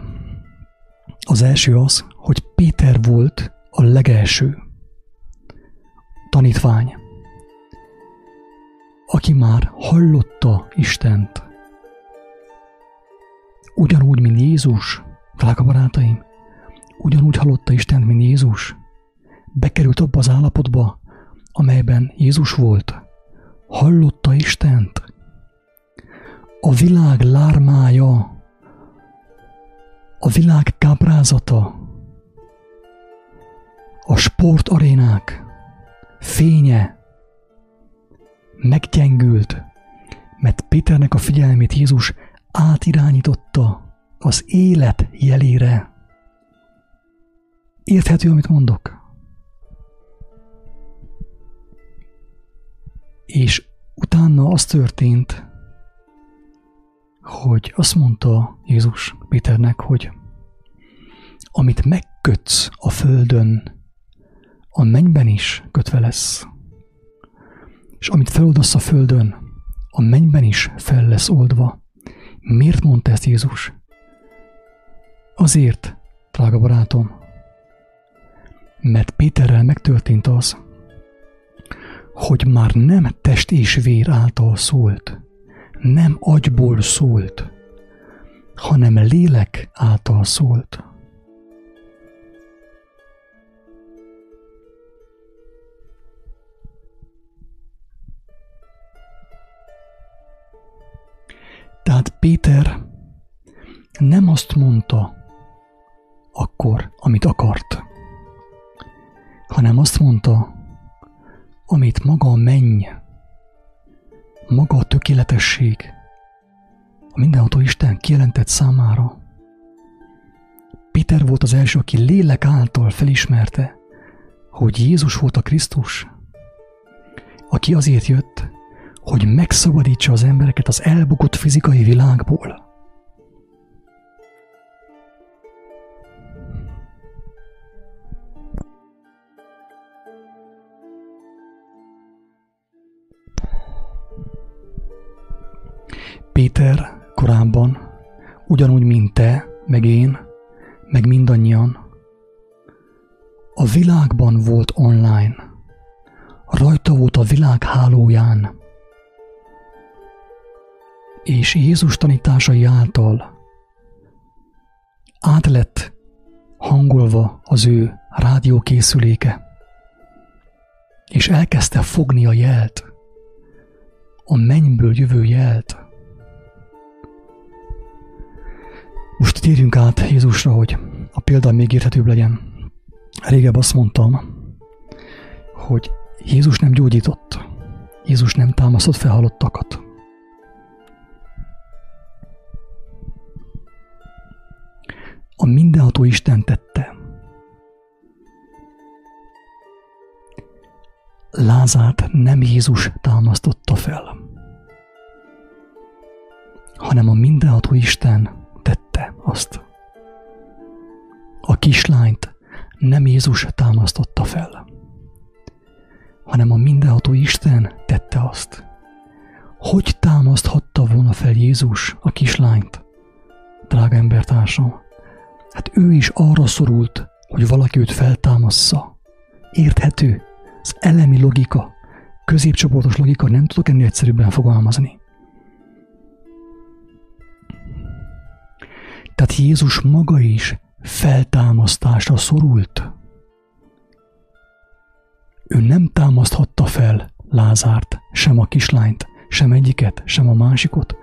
Az első az, hogy Péter volt a legelső tanítvány, aki már hallotta Istent. Ugyanúgy, mint Jézus, drága barátaim, ugyanúgy hallotta Istent, mint Jézus. Bekerült abba az állapotba, amelyben Jézus volt. Hallotta Istent. A világ lármája, a világ káprázata, a sportarénák fénye meggyengült, mert Péternek a figyelmét Jézus átirányította az élet jelére. Érthető, amit mondok? És utána az történt, hogy azt mondta Jézus Péternek, hogy amit megkötsz a földön, a mennyben is kötve lesz. És amit feloldasz a földön, a mennyben is fel lesz oldva. Miért mondta ezt Jézus? Azért, drága barátom, mert Péterrel megtörtént az, hogy már nem test és vér által szólt, nem agyból szólt, hanem lélek által szólt. Tehát Péter nem azt mondta akkor, amit akart, hanem azt mondta, amit maga a menny, maga a tökéletesség, a mindenható Isten kijelentett számára. Péter volt az első, aki lélek által felismerte, hogy Jézus volt a Krisztus, aki azért jött, hogy megszabadítsa az embereket az elbukott fizikai világból. Péter korábban, ugyanúgy, mint te, meg én, meg mindannyian, a világban volt online. Rajta volt a világ hálóján és Jézus tanításai által át lett hangolva az ő rádiókészüléke, és elkezdte fogni a jelt, a mennyből jövő jelt. Most térjünk át Jézusra, hogy a példa még érthetőbb legyen. Régebb azt mondtam, hogy Jézus nem gyógyított, Jézus nem támasztott fel a mindenható Isten tette. Lázárt nem Jézus támasztotta fel, hanem a mindenható Isten tette azt. A kislányt nem Jézus támasztotta fel, hanem a mindenható Isten tette azt. Hogy támaszthatta volna fel Jézus a kislányt, drága embertársam? Hát ő is arra szorult, hogy valaki őt feltámassza. Érthető? Az elemi logika. középcsoportos logika, nem tudok ennél egyszerűbben fogalmazni. Tehát Jézus maga is feltámasztásra szorult. Ő nem támaszthatta fel Lázárt, sem a kislányt, sem egyiket, sem a másikot,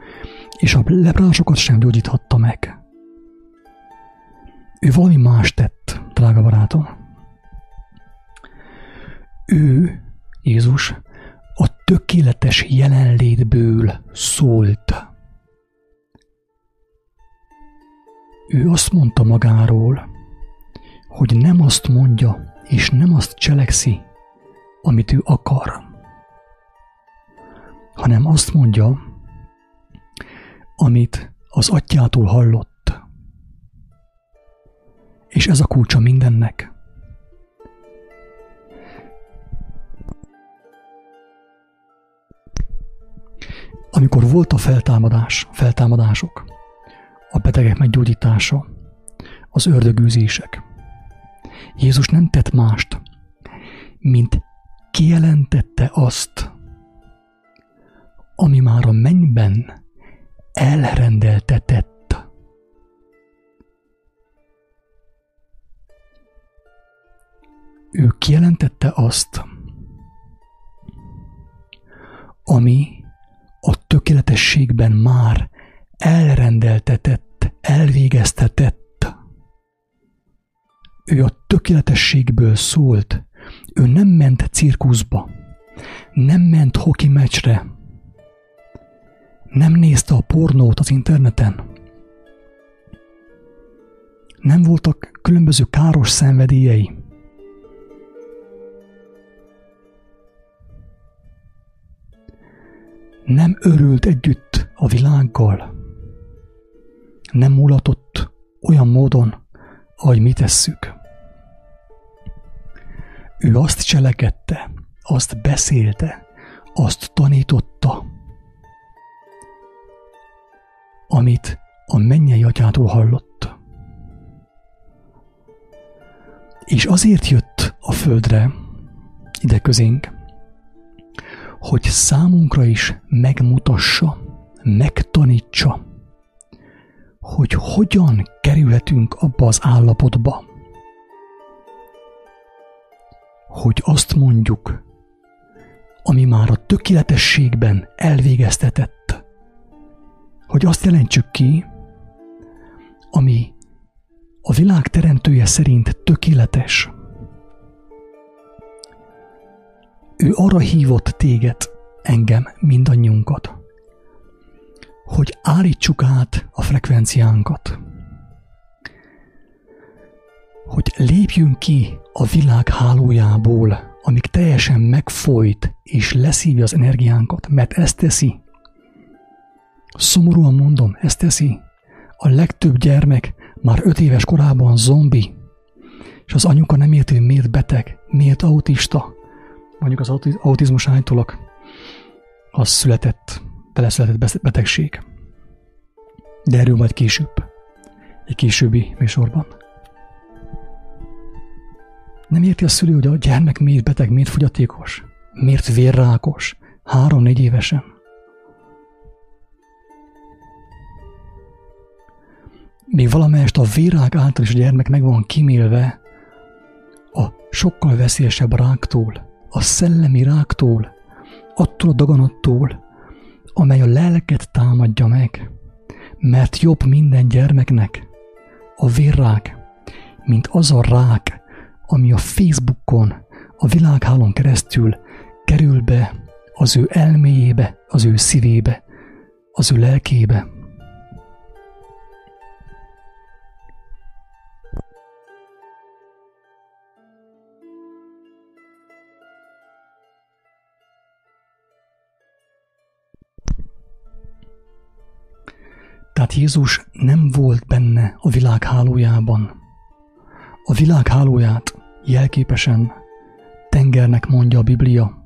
és a leprásokat sem gyógyíthatta meg. Ő valami más tett, drága barátom. Ő, Jézus, a tökéletes jelenlétből szólt. Ő azt mondta magáról, hogy nem azt mondja, és nem azt cselekszi, amit ő akar, hanem azt mondja, amit az atyától hallott. És ez a kulcsa mindennek. Amikor volt a feltámadás, feltámadások, a betegek meggyógyítása, az ördögűzések, Jézus nem tett mást, mint kijelentette azt, ami már a mennyben elrendeltetett. Ő kijelentette azt, ami a tökéletességben már elrendeltetett, elvégeztetett. Ő a tökéletességből szólt, ő nem ment cirkuszba, nem ment hoki meccsre, nem nézte a pornót az interneten, nem voltak különböző káros szenvedélyei. Nem örült együtt a világgal. Nem mulatott olyan módon, ahogy mi tesszük. Ő azt cselekedte, azt beszélte, azt tanította, amit a mennyei atyától hallott. És azért jött a földre, ide közénk, hogy számunkra is megmutassa, megtanítsa, hogy hogyan kerülhetünk abba az állapotba, hogy azt mondjuk, ami már a tökéletességben elvégeztetett, hogy azt jelentsük ki, ami a világ teremtője szerint tökéletes. Ő arra hívott téged, engem, mindannyiunkat, hogy állítsuk át a frekvenciánkat, hogy lépjünk ki a világ hálójából, amíg teljesen megfolyt és leszívja az energiánkat, mert ezt teszi. Szomorúan mondom, ezt teszi. A legtöbb gyermek már öt éves korában zombi, és az anyuka nem érti, hogy miért beteg, miért autista. Mondjuk az autizmus állítólag az született, beleszületett betegség. De erről majd később, egy későbbi műsorban. Nem érti a szülő, hogy a gyermek miért beteg, miért fogyatékos, miért vérrákos, három-négy évesen. Még valamelyest a vérrák által is a gyermek meg van kimélve a sokkal veszélyesebb ráktól, a szellemi ráktól, attól a daganattól, amely a lelket támadja meg, mert jobb minden gyermeknek a vérrák, mint az a rák, ami a Facebookon, a világhálón keresztül kerül be az ő elméjébe, az ő szívébe, az ő lelkébe. Tehát Jézus nem volt benne a világ hálójában. A világ hálóját jelképesen tengernek mondja a Biblia.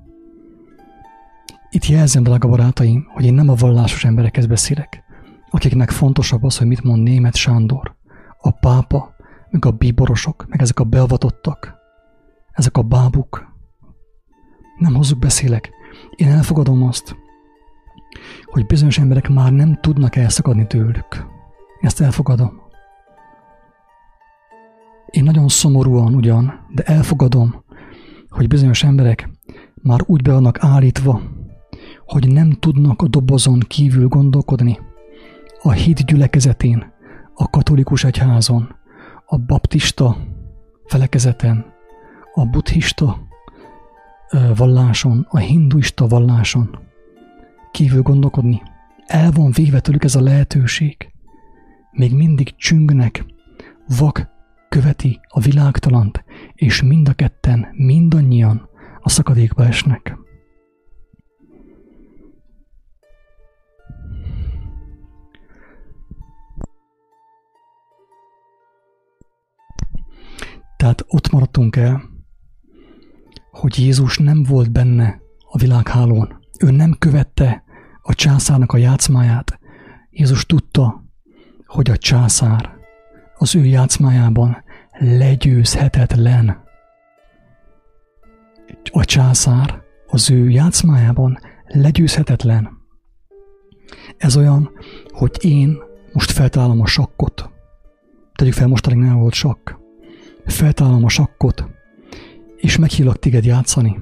Itt jelzem, drága barátaim, hogy én nem a vallásos emberekhez beszélek, akiknek fontosabb az, hogy mit mond német Sándor, a pápa, meg a bíborosok, meg ezek a beavatottak, ezek a bábuk. Nem hozzuk beszélek, Én elfogadom azt, hogy bizonyos emberek már nem tudnak elszakadni tőlük. Ezt elfogadom. Én nagyon szomorúan ugyan, de elfogadom, hogy bizonyos emberek már úgy be vannak állítva, hogy nem tudnak a dobozon kívül gondolkodni, a hit gyülekezetén, a katolikus egyházon, a baptista felekezeten, a buddhista valláson, a hinduista valláson kívül gondolkodni. El van véve tőlük ez a lehetőség. Még mindig csüngnek, vak követi a világtalant, és mind a ketten, mindannyian a szakadékba esnek. Tehát ott maradtunk el, hogy Jézus nem volt benne a világhálón. Ő nem követte a császárnak a játszmáját. Jézus tudta, hogy a császár az ő játszmájában legyőzhetetlen. A császár az ő játszmájában legyőzhetetlen. Ez olyan, hogy én most feltalálom a sakkot. Tegyük fel, most nem volt sakk. Feltalálom a sakkot, és meghívlak téged játszani,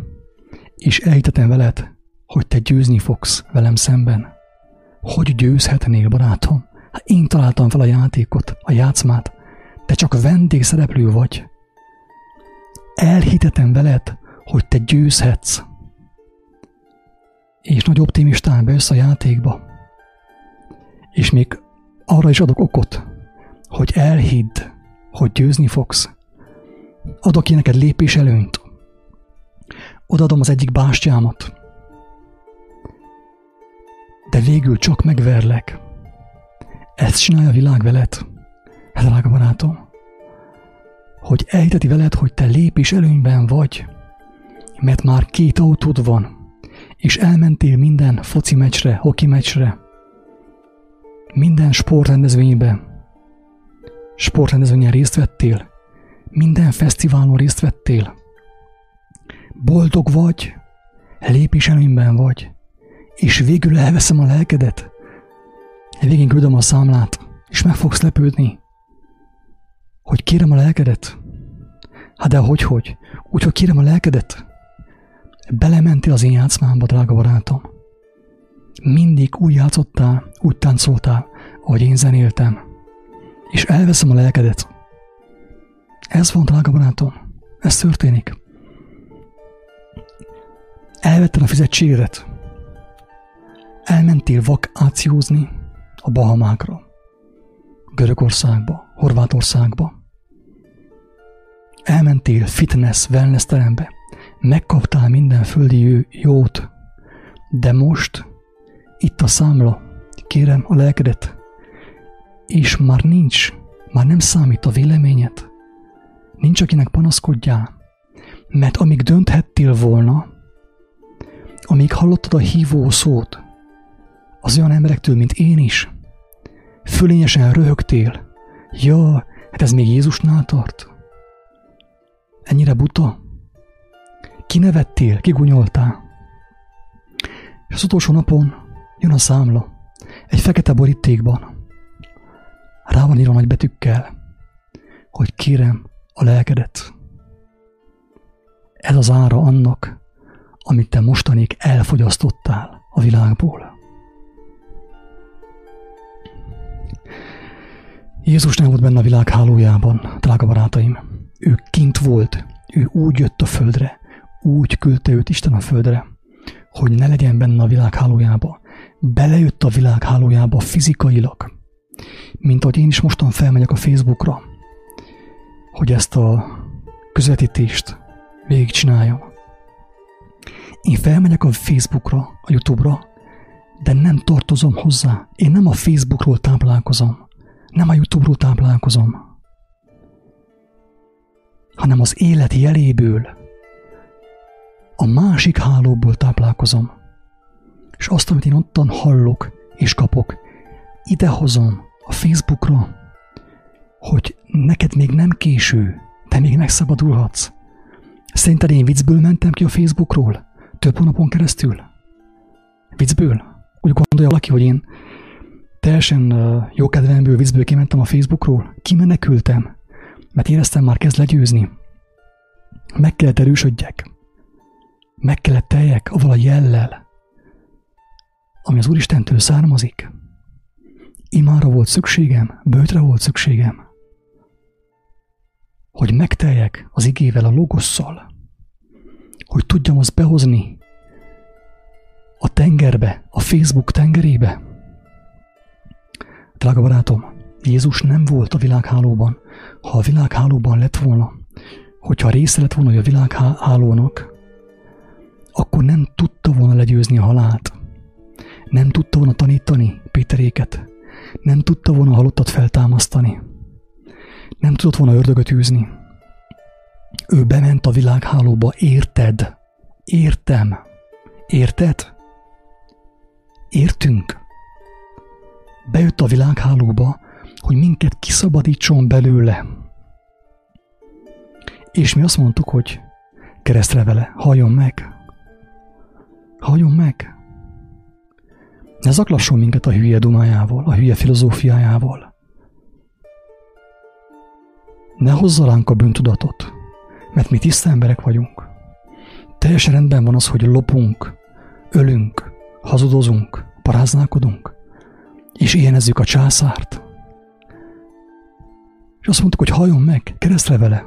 és elhitetem veled, hogy te győzni fogsz velem szemben. Hogy győzhetnél, barátom? Hát én találtam fel a játékot, a játszmát. Te csak vendégszereplő vagy. Elhitetem veled, hogy te győzhetsz. És nagy optimistán bejössz a játékba. És még arra is adok okot, hogy elhidd, hogy győzni fogsz. Adok ki neked lépés előnyt. Odaadom az egyik bástyámat. De végül csak megverlek. Ezt csinálja a világ veled, hát drága barátom. Hogy elhiteti veled, hogy te lépés előnyben vagy, mert már két autód van, és elmentél minden foci meccsre, hoki meccsre, minden sportrendezvénybe, sportrendezvényen részt vettél, minden fesztiválon részt vettél. Boldog vagy, lépés előnyben vagy, és végül elveszem a lelkedet. Végén küldöm a számlát, és meg fogsz lepődni, hogy kérem a lelkedet. Hát de hogy, hogy? Úgy, hogy kérem a lelkedet. Belementél az én játszmámba, drága barátom. Mindig úgy játszottál, úgy táncoltál, ahogy én zenéltem. És elveszem a lelkedet. Ez van, drága barátom. Ez történik. Elvetted a fizetségedet. Elmentél vakációzni a Bahamákra, Görögországba, Horvátországba. Elmentél fitness, wellness terembe. Megkaptál minden földi jót. De most itt a számla, kérem a lelkedet, és már nincs, már nem számít a véleményed Nincs, akinek panaszkodjál. Mert amíg dönthettél volna, amíg hallottad a hívó szót, az olyan emberektől, mint én is, fölényesen röhögtél. Ja, hát ez még Jézusnál tart. Ennyire buta? Kinevettél, kigunyoltál. És az utolsó napon jön a számla, egy fekete borítékban. Rá van írva nagy betűkkel, hogy kérem, a lelkedet. Ez az ára annak, amit te mostanig elfogyasztottál a világból. Jézus nem volt benne a világ hálójában, drága barátaim. Ő kint volt, ő úgy jött a földre, úgy küldte őt Isten a földre, hogy ne legyen benne a világ hálójába. Belejött a világ hálójába fizikailag. Mint ahogy én is mostan felmegyek a Facebookra, hogy ezt a közvetítést végigcsináljam. Én felmegyek a Facebookra, a YouTube-ra, de nem tartozom hozzá. Én nem a Facebookról táplálkozom, nem a YouTube-ról táplálkozom, hanem az élet jeléből, a másik hálóból táplálkozom. És azt, amit én ottan hallok és kapok, idehozom a Facebookra, hogy neked még nem késő, te még megszabadulhatsz. Szerinted én viccből mentem ki a Facebookról? Több hónapon keresztül? Viccből? Úgy gondolja valaki, hogy én teljesen jó kedvemből, viccből kimentem a Facebookról, kimenekültem, mert éreztem már kezd legyőzni. Meg kellett erősödjek. Meg kellett teljek avval a jellel, ami az Úristentől származik. Imára volt szükségem, bőtre volt szükségem, hogy megteljek az igével, a logosszal, hogy tudjam azt behozni a tengerbe, a Facebook tengerébe. Drága barátom, Jézus nem volt a világhálóban. Ha a világhálóban lett volna, hogyha része lett volna a világhálónak, akkor nem tudta volna legyőzni a halált. Nem tudta volna tanítani Péteréket. Nem tudta volna halottat feltámasztani. Nem tudott volna ördögöt űzni. Ő bement a világhálóba, érted? Értem. Érted? Értünk. Bejött a világhálóba, hogy minket kiszabadítson belőle. És mi azt mondtuk, hogy keresztre vele, halljon meg. Halljon meg. Ne zaklasson minket a hülye dumájával, a hülye filozófiájával. Ne hozza ránk a bűntudatot, mert mi tiszta emberek vagyunk. Teljesen rendben van az, hogy lopunk, ölünk, hazudozunk, paráználkodunk, és ilyenezzük a császárt. És azt mondtuk, hogy halljon meg, keresztre vele.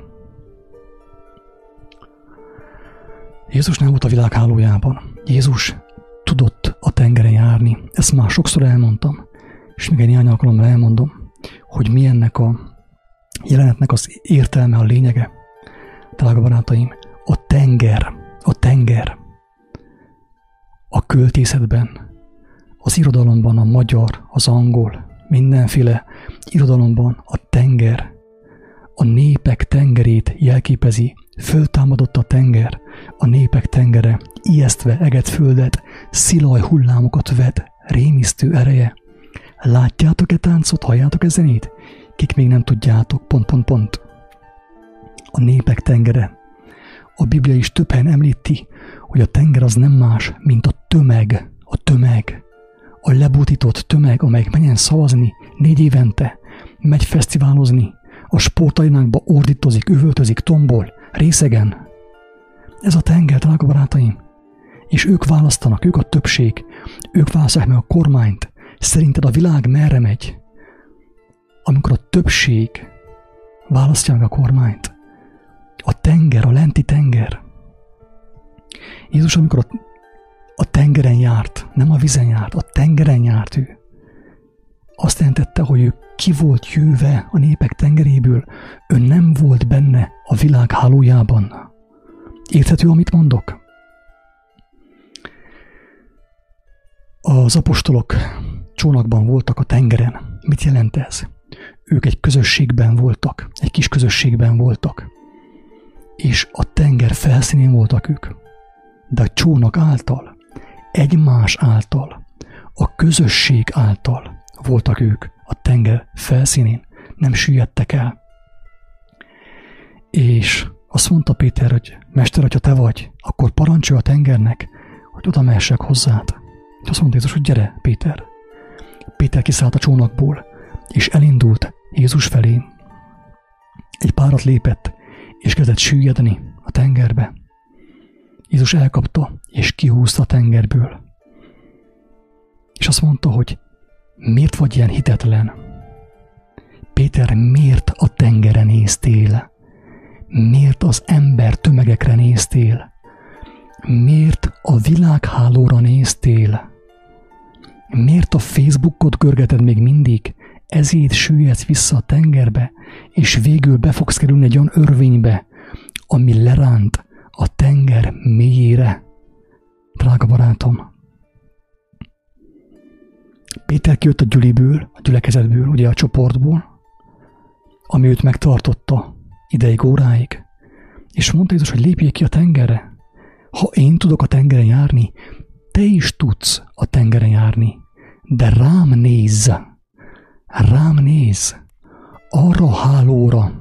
Jézus nem volt a világ hálójában. Jézus tudott a tengeren járni. Ezt már sokszor elmondtam, és még egy néhány alkalommal elmondom, hogy mi ennek a jelenetnek az értelme, a lényege. Drága barátaim, a tenger, a tenger a költészetben, az irodalomban a magyar, az angol, mindenféle irodalomban a tenger, a népek tengerét jelképezi, föltámadott a tenger, a népek tengere, ijesztve eget földet, szilaj hullámokat vet, rémisztő ereje. Látjátok-e táncot, halljátok-e zenét? Kik még nem tudjátok, pont, pont, pont. A népek tengere. A Biblia is több helyen említi, hogy a tenger az nem más, mint a tömeg, a tömeg, a lebutított tömeg, amelyik menjen szavazni négy évente, megy fesztiválozni, a sportainákba ordítozik, üvöltözik, tombol, részegen. Ez a tenger, drága barátaim. És ők választanak, ők a többség, ők választják meg a kormányt. Szerinted a világ merre megy? Amikor a többség választja meg a kormányt. A tenger, a lenti tenger. Jézus, amikor a, a tengeren járt, nem a vizen járt, a tengeren járt ő. Azt jelentette, hogy ő ki volt jöve a népek tengeréből, ő nem volt benne a világ hálójában. Érthető, amit mondok? Az apostolok csónakban voltak a tengeren. Mit jelent ez? Ők egy közösségben voltak, egy kis közösségben voltak. És a tenger felszínén voltak ők. De a csónak által, egymás által, a közösség által voltak ők a tenger felszínén, nem süllyedtek el. És azt mondta Péter, hogy Mester, hogyha te vagy, akkor parancsolj a tengernek, hogy oda mehessek hozzád. És azt mondta Jézus, hogy gyere, Péter. Péter kiszállt a csónakból, és elindult Jézus felé. Egy párat lépett, és kezdett süllyedni a tengerbe. Jézus elkapta, és kihúzta a tengerből. És azt mondta, hogy miért vagy ilyen hitetlen? Péter, miért a tengeren néztél? Miért az ember tömegekre néztél? Miért a világhálóra néztél? Miért a Facebookot görgeted még mindig? Ezért süllyedsz vissza a tengerbe, és végül be fogsz kerülni egy olyan örvénybe, ami leránt a tenger mélyére. Drága barátom, Péter kijött a gyüliből, a gyülekezetből, ugye a csoportból, ami őt megtartotta ideig, óráig, és mondta Jézus, hogy lépjék ki a tengerre. Ha én tudok a tengeren járni, te is tudsz a tengeren járni, de rám nézz, rám néz, arra hálóra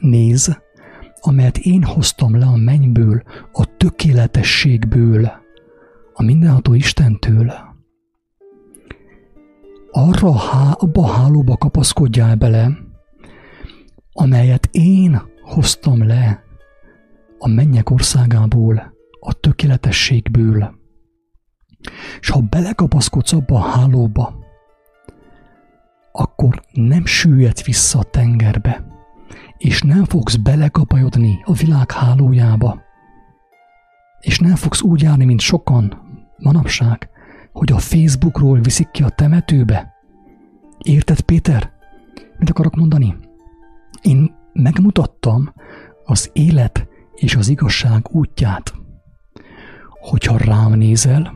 néz, amelyet én hoztam le a mennyből, a tökéletességből, a mindenható Istentől. Arra há, abba a hálóba kapaszkodjál bele, amelyet én hoztam le a mennyek országából, a tökéletességből. És ha belekapaszkodsz abba a hálóba, akkor nem süllyedsz vissza a tengerbe, és nem fogsz belekapajodni a világ hálójába, és nem fogsz úgy járni, mint sokan manapság, hogy a Facebookról viszik ki a temetőbe. Érted, Péter? Mit akarok mondani? Én megmutattam az élet és az igazság útját. Hogyha rám nézel,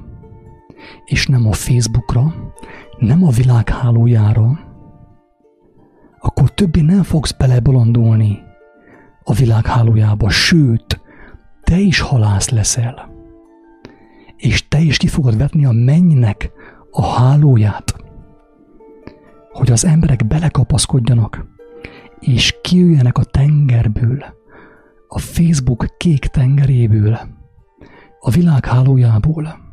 és nem a Facebookra, nem a világ akkor többé nem fogsz belebolondulni a világ sőt, te is halász leszel. És te is ki fogod vetni a mennynek a hálóját, hogy az emberek belekapaszkodjanak, és kiüljenek a tengerből, a Facebook kék tengeréből, a világ hálójából.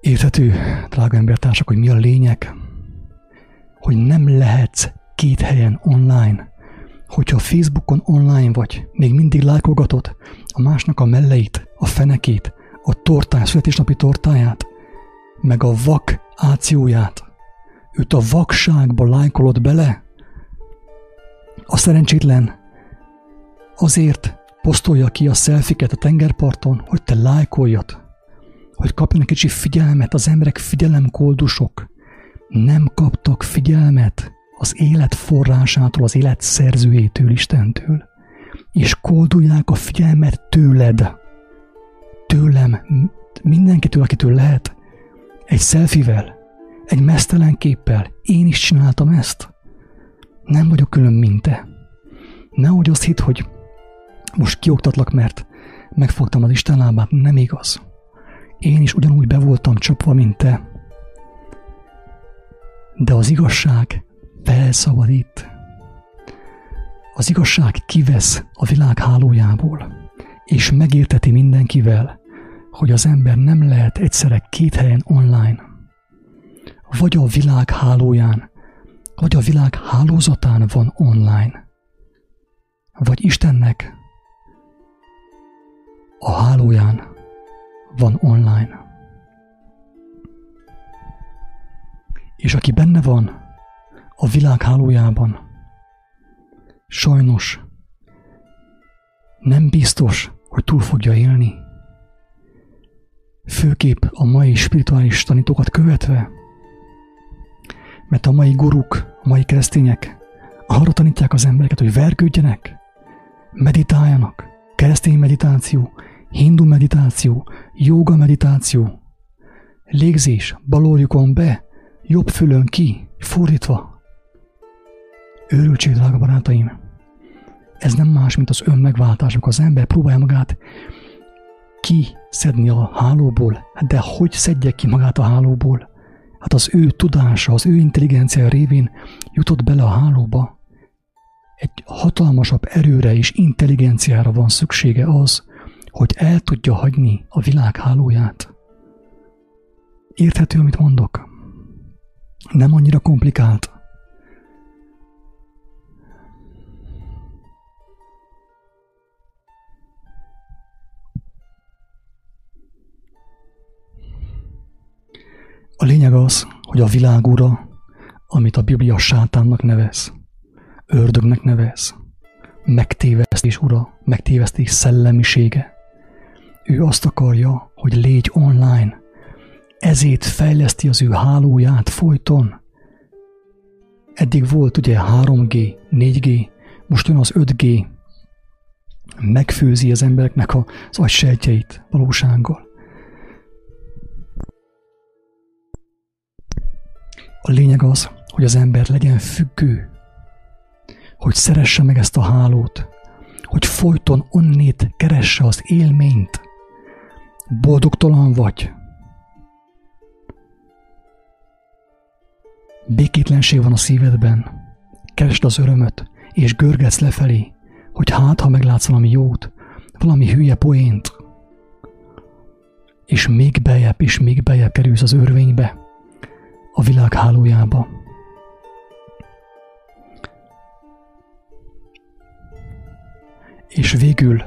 Érthető, drága embertársak, hogy mi a lényeg, hogy nem lehetsz két helyen online. Hogyha Facebookon online vagy, még mindig lájkolgatod a másnak a melleit, a fenekét, a tortáját, születésnapi tortáját, meg a vak ációját, őt a vakságba lájkolod bele, a szerencsétlen azért posztolja ki a szelfiket a tengerparton, hogy te lájkoljad, hogy kapjanak kicsi figyelmet, az emberek figyelemkoldusok nem kaptak figyelmet az élet forrásától, az élet szerzőjétől, Istentől, és koldulják a figyelmet tőled, tőlem, mindenkitől, akitől lehet, egy szelfivel, egy mesztelen képpel. Én is csináltam ezt. Nem vagyok külön, mint te. Nehogy azt hitt, hogy most kioktatlak, mert megfogtam az Isten lábát. Nem igaz. Én is ugyanúgy be voltam csapva, mint te. De az igazság felszabadít. Az igazság kivesz a világ hálójából, és megérteti mindenkivel, hogy az ember nem lehet egyszerre két helyen online. Vagy a világ hálóján, vagy a világ hálózatán van online. Vagy Istennek a hálóján van online. És aki benne van a világ hálójában, sajnos nem biztos, hogy túl fogja élni. Főképp a mai spirituális tanítókat követve, mert a mai guruk, a mai keresztények arra tanítják az embereket, hogy vergődjenek, meditáljanak, keresztény meditáció, hindu meditáció, joga meditáció, légzés, balorjukon be, jobb fülön ki, fordítva. Őrültség, drága barátaim! Ez nem más, mint az önmegváltás, amikor az ember próbálja magát kiszedni a hálóból. De hogy szedje ki magát a hálóból? Hát az ő tudása, az ő intelligencia révén jutott bele a hálóba. Egy hatalmasabb erőre és intelligenciára van szüksége az, hogy el tudja hagyni a világ hálóját. Érthető, amit mondok? Nem annyira komplikált. A lényeg az, hogy a világ ura, amit a Biblia sátánnak nevez, ördögnek nevez, megtévesztés ura, megtévesztés szellemisége, ő azt akarja, hogy légy online. Ezért fejleszti az ő hálóját folyton. Eddig volt ugye 3G, 4G, most jön az 5G. Megfőzi az embereknek az agysejtjeit valósággal. A lényeg az, hogy az ember legyen függő, hogy szeresse meg ezt a hálót, hogy folyton onnét keresse az élményt, Boldogtalan vagy? békétlenség van a szívedben, keresd az örömöt, és görgetsz lefelé, hogy hát, ha meglátsz valami jót, valami hülye poént, és még bejebb és még bejebb kerülsz az örvénybe, a világ hálójába. És végül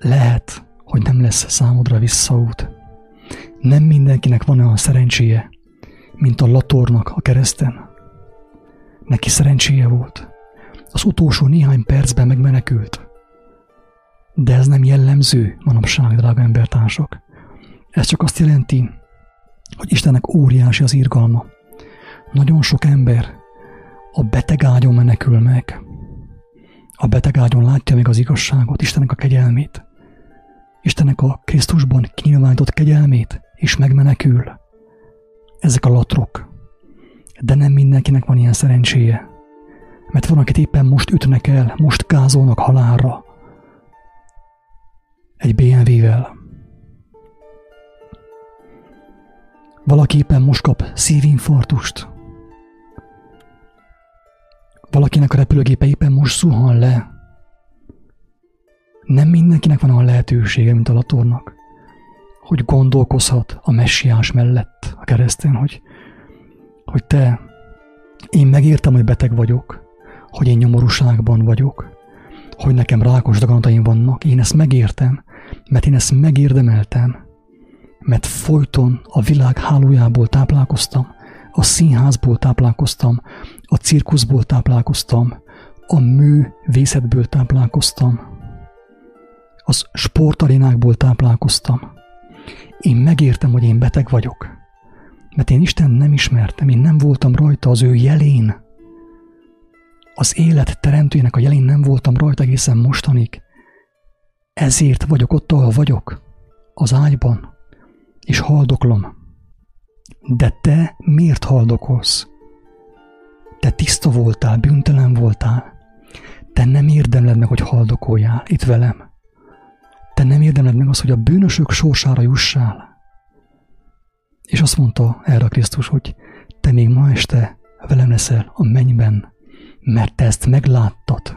lehet, lesz számodra visszaút. Nem mindenkinek van olyan szerencséje, mint a latornak a kereszten. Neki szerencséje volt. Az utolsó néhány percben megmenekült. De ez nem jellemző manapság, drága embertársak. Ez csak azt jelenti, hogy Istennek óriási az irgalma. Nagyon sok ember a beteg ágyon menekül meg. A beteg ágyon látja meg az igazságot, Istennek a kegyelmét. Istennek a Krisztusban kinyilvánított kegyelmét, és megmenekül. Ezek a latrok. De nem mindenkinek van ilyen szerencséje. Mert van, akit éppen most ütnek el, most gázolnak halálra. Egy BMW-vel. Valaki éppen most kap szívinfarktust. Valakinek a repülőgépe éppen most zuhan le. Nem mindenkinek van a lehetősége, mint a latornak, hogy gondolkozhat a messiás mellett a kereszten, hogy, hogy te, én megértem, hogy beteg vagyok, hogy én nyomorúságban vagyok, hogy nekem rákos daganataim vannak, én ezt megértem, mert én ezt megérdemeltem, mert folyton a világ hálójából táplálkoztam, a színházból táplálkoztam, a cirkuszból táplálkoztam, a művészetből táplálkoztam, az sportarénákból táplálkoztam. Én megértem, hogy én beteg vagyok, mert én Isten nem ismertem, én nem voltam rajta az ő jelén. Az élet teremtőjének a jelén nem voltam rajta egészen mostanig. Ezért vagyok ott, ahol vagyok, az ágyban, és haldoklom. De te miért haldokolsz? Te tiszta voltál, bűntelen voltál. Te nem érdemled meg, hogy haldokoljál itt velem. Te nem érdemled meg azt, hogy a bűnösök sorsára jussál. És azt mondta erre Krisztus, hogy te még ma este velem leszel a mennyben, mert te ezt megláttad.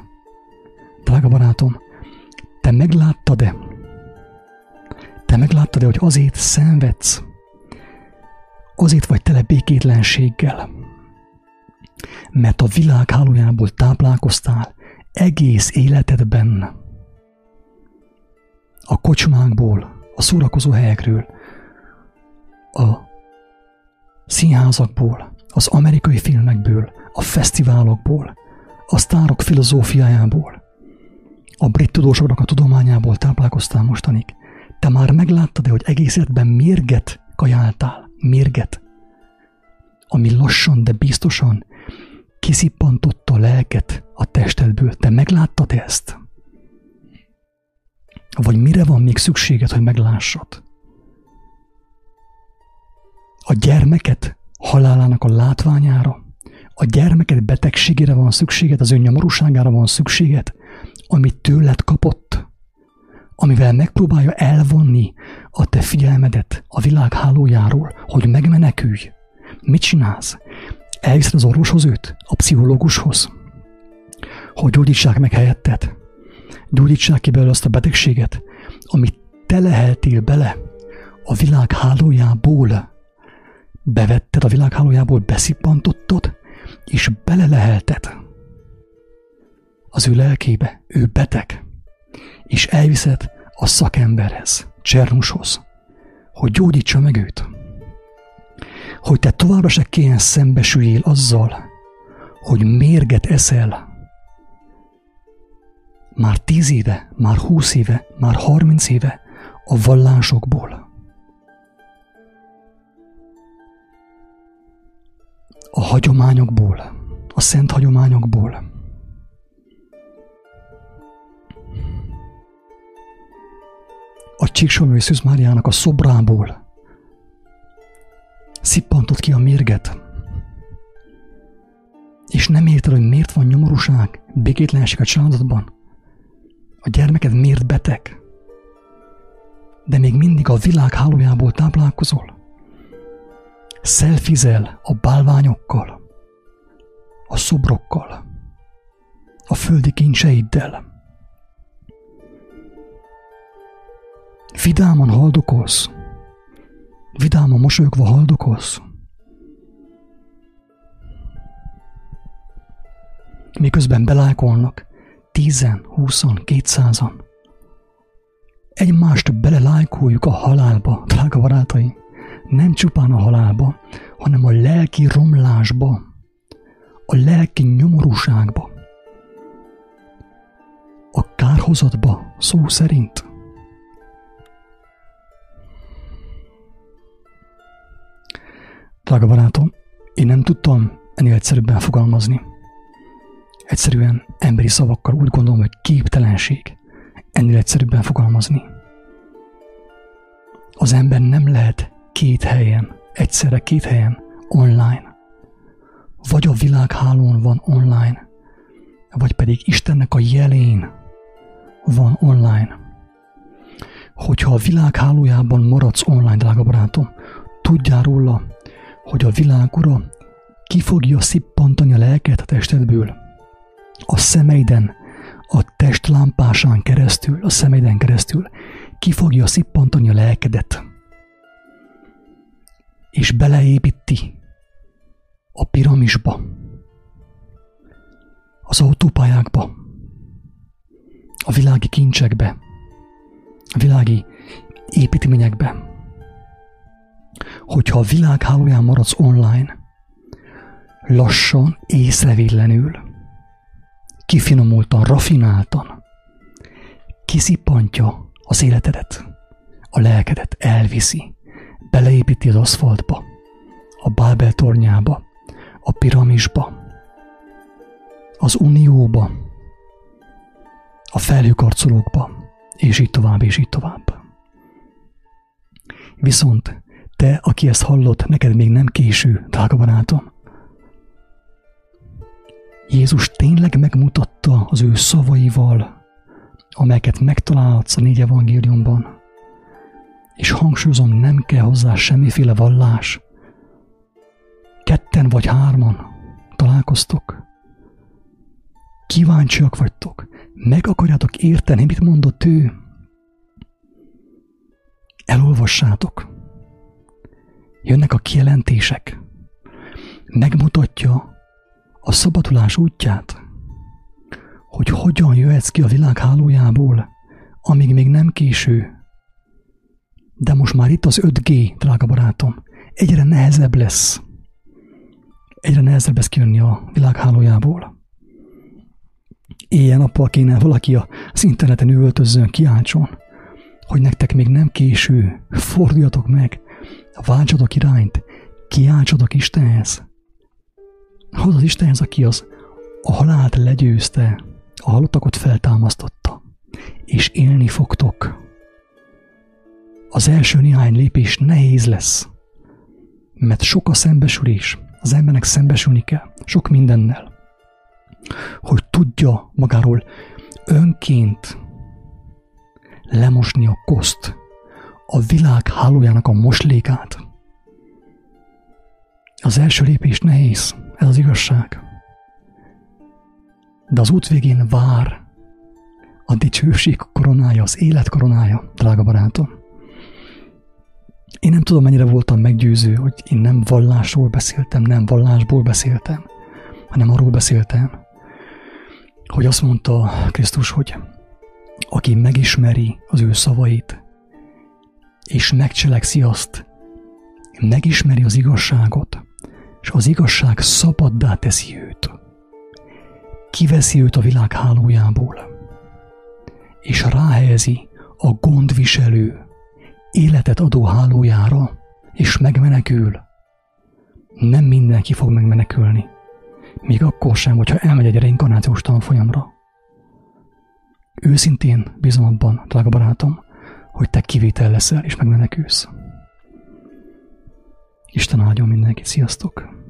Drága barátom, te megláttad-e, te megláttad-e, hogy azért szenvedsz? Azért vagy tele békétlenséggel. Mert a világ hálójából táplálkoztál egész életedben. A kocsmákból, a szórakozó helyekről, a színházakból, az amerikai filmekből, a fesztiválokból, a sztárok filozófiájából, a brit tudósoknak a tudományából táplálkoztál mostanig. Te már megláttad-e, hogy egész életben mérget kajáltál? Mérget. Ami lassan, de biztosan kiszippantotta a lelket a testedből. Te megláttad ezt? Vagy mire van még szükséged, hogy meglássad? A gyermeket halálának a látványára, a gyermeket betegségére van szükséged, az önnyomorúságára van szükséged, amit tőled kapott, amivel megpróbálja elvonni a te figyelmedet a világ hálójáról, hogy megmenekülj. Mit csinálsz? Elviszed az orvoshoz őt, a pszichológushoz, hogy gyógyítsák meg helyetted. Gyógyítsák ki belőle azt a betegséget, amit te leheltél bele a világ hálójából. Bevetted a világ hálójából, beszippantottad, és bele lehelted az ő lelkébe, ő beteg, és elviszed a szakemberhez, Csernushoz, hogy gyógyítsa meg őt. Hogy te továbbra se kéne szembesüljél azzal, hogy mérget eszel. Már tíz éve, már húsz éve, már harminc éve a vallásokból. A hagyományokból, a szent hagyományokból a Csíksomő Szűz Máriának a szobrából szippantott ki a mérget, és nem érted, hogy miért van nyomorúság, békétlenség a családodban, a gyermeked miért beteg, de még mindig a világ hálójából táplálkozol. Szelfizel a bálványokkal, a szobrokkal, a földi kincseiddel. Vidáman haldokolsz, vidáman mosolyogva haldokolsz. Miközben belájkolnak tízen, húszan, kétszázan. Egymást belelájkoljuk a halálba, drága barátaim. Nem csupán a halálba, hanem a lelki romlásba, a lelki nyomorúságba, a kárhozatba, szó szerint. Drága barátom, én nem tudtam ennél egyszerűbben fogalmazni. Egyszerűen emberi szavakkal úgy gondolom, hogy képtelenség ennél egyszerűbben fogalmazni. Az ember nem lehet két helyen, egyszerre két helyen online. Vagy a világhálón van online, vagy pedig Istennek a jelén van online. Hogyha a világhálójában maradsz online, drága barátom, tudjál róla, hogy a világ ura ki fogja szippantani a lelket a testedből. A szemeiden, a testlámpásán keresztül, a szemeiden keresztül ki fogja szippantani a lelkedet. És beleépíti a piramisba, az autópályákba, a világi kincsekbe, a világi építményekbe hogyha a világ hálóján maradsz online, lassan, észrevétlenül, kifinomultan, rafináltan, kiszippantja az életedet, a lelkedet elviszi, beleépíti az aszfaltba, a Bábel tornyába, a piramisba, az unióba, a felhőkarcolókba, és így tovább, és így tovább. Viszont te, aki ezt hallott, neked még nem késő, drága barátom. Jézus tényleg megmutatta az ő szavaival, amelyeket megtalálhatsz a négy evangéliumban. És hangsúlyozom, nem kell hozzá semmiféle vallás. Ketten vagy hárman találkoztok. Kíváncsiak vagytok. Meg akarjátok érteni, mit mondott ő. Elolvassátok jönnek a kijelentések, megmutatja a szabadulás útját, hogy hogyan jöhetsz ki a világ hálójából, amíg még nem késő. De most már itt az 5G, drága barátom, egyre nehezebb lesz. Egyre nehezebb lesz kijönni a világ hálójából. Éjjel-nappal kéne valaki az interneten üvöltözzön, kiáltson, hogy nektek még nem késő, forduljatok meg, váltsatok irányt, kiáltsatok Istenhez. Az az Istenhez, aki az a halált legyőzte, a halottakat feltámasztotta, és élni fogtok. Az első néhány lépés nehéz lesz, mert sok a szembesülés, az embernek szembesülni kell, sok mindennel, hogy tudja magáról önként lemosni a koszt, a világ hálójának a moslékát. Az első lépés nehéz, ez az igazság. De az út végén vár a dicsőség koronája, az élet koronája, drága barátom. Én nem tudom, mennyire voltam meggyőző, hogy én nem vallásról beszéltem, nem vallásból beszéltem, hanem arról beszéltem, hogy azt mondta Krisztus, hogy aki megismeri az ő szavait, és megcselekszi azt, megismeri az igazságot, és az igazság szabaddá teszi őt. Kiveszi őt a világ hálójából, és ráhelyezi a gondviselő, életet adó hálójára, és megmenekül. Nem mindenki fog megmenekülni, még akkor sem, hogyha elmegy egy reinkarnációs tanfolyamra. Őszintén bízom abban, drága barátom, hogy te kivétel leszel és megmenekülsz. Isten áldjon mindenkit, sziasztok!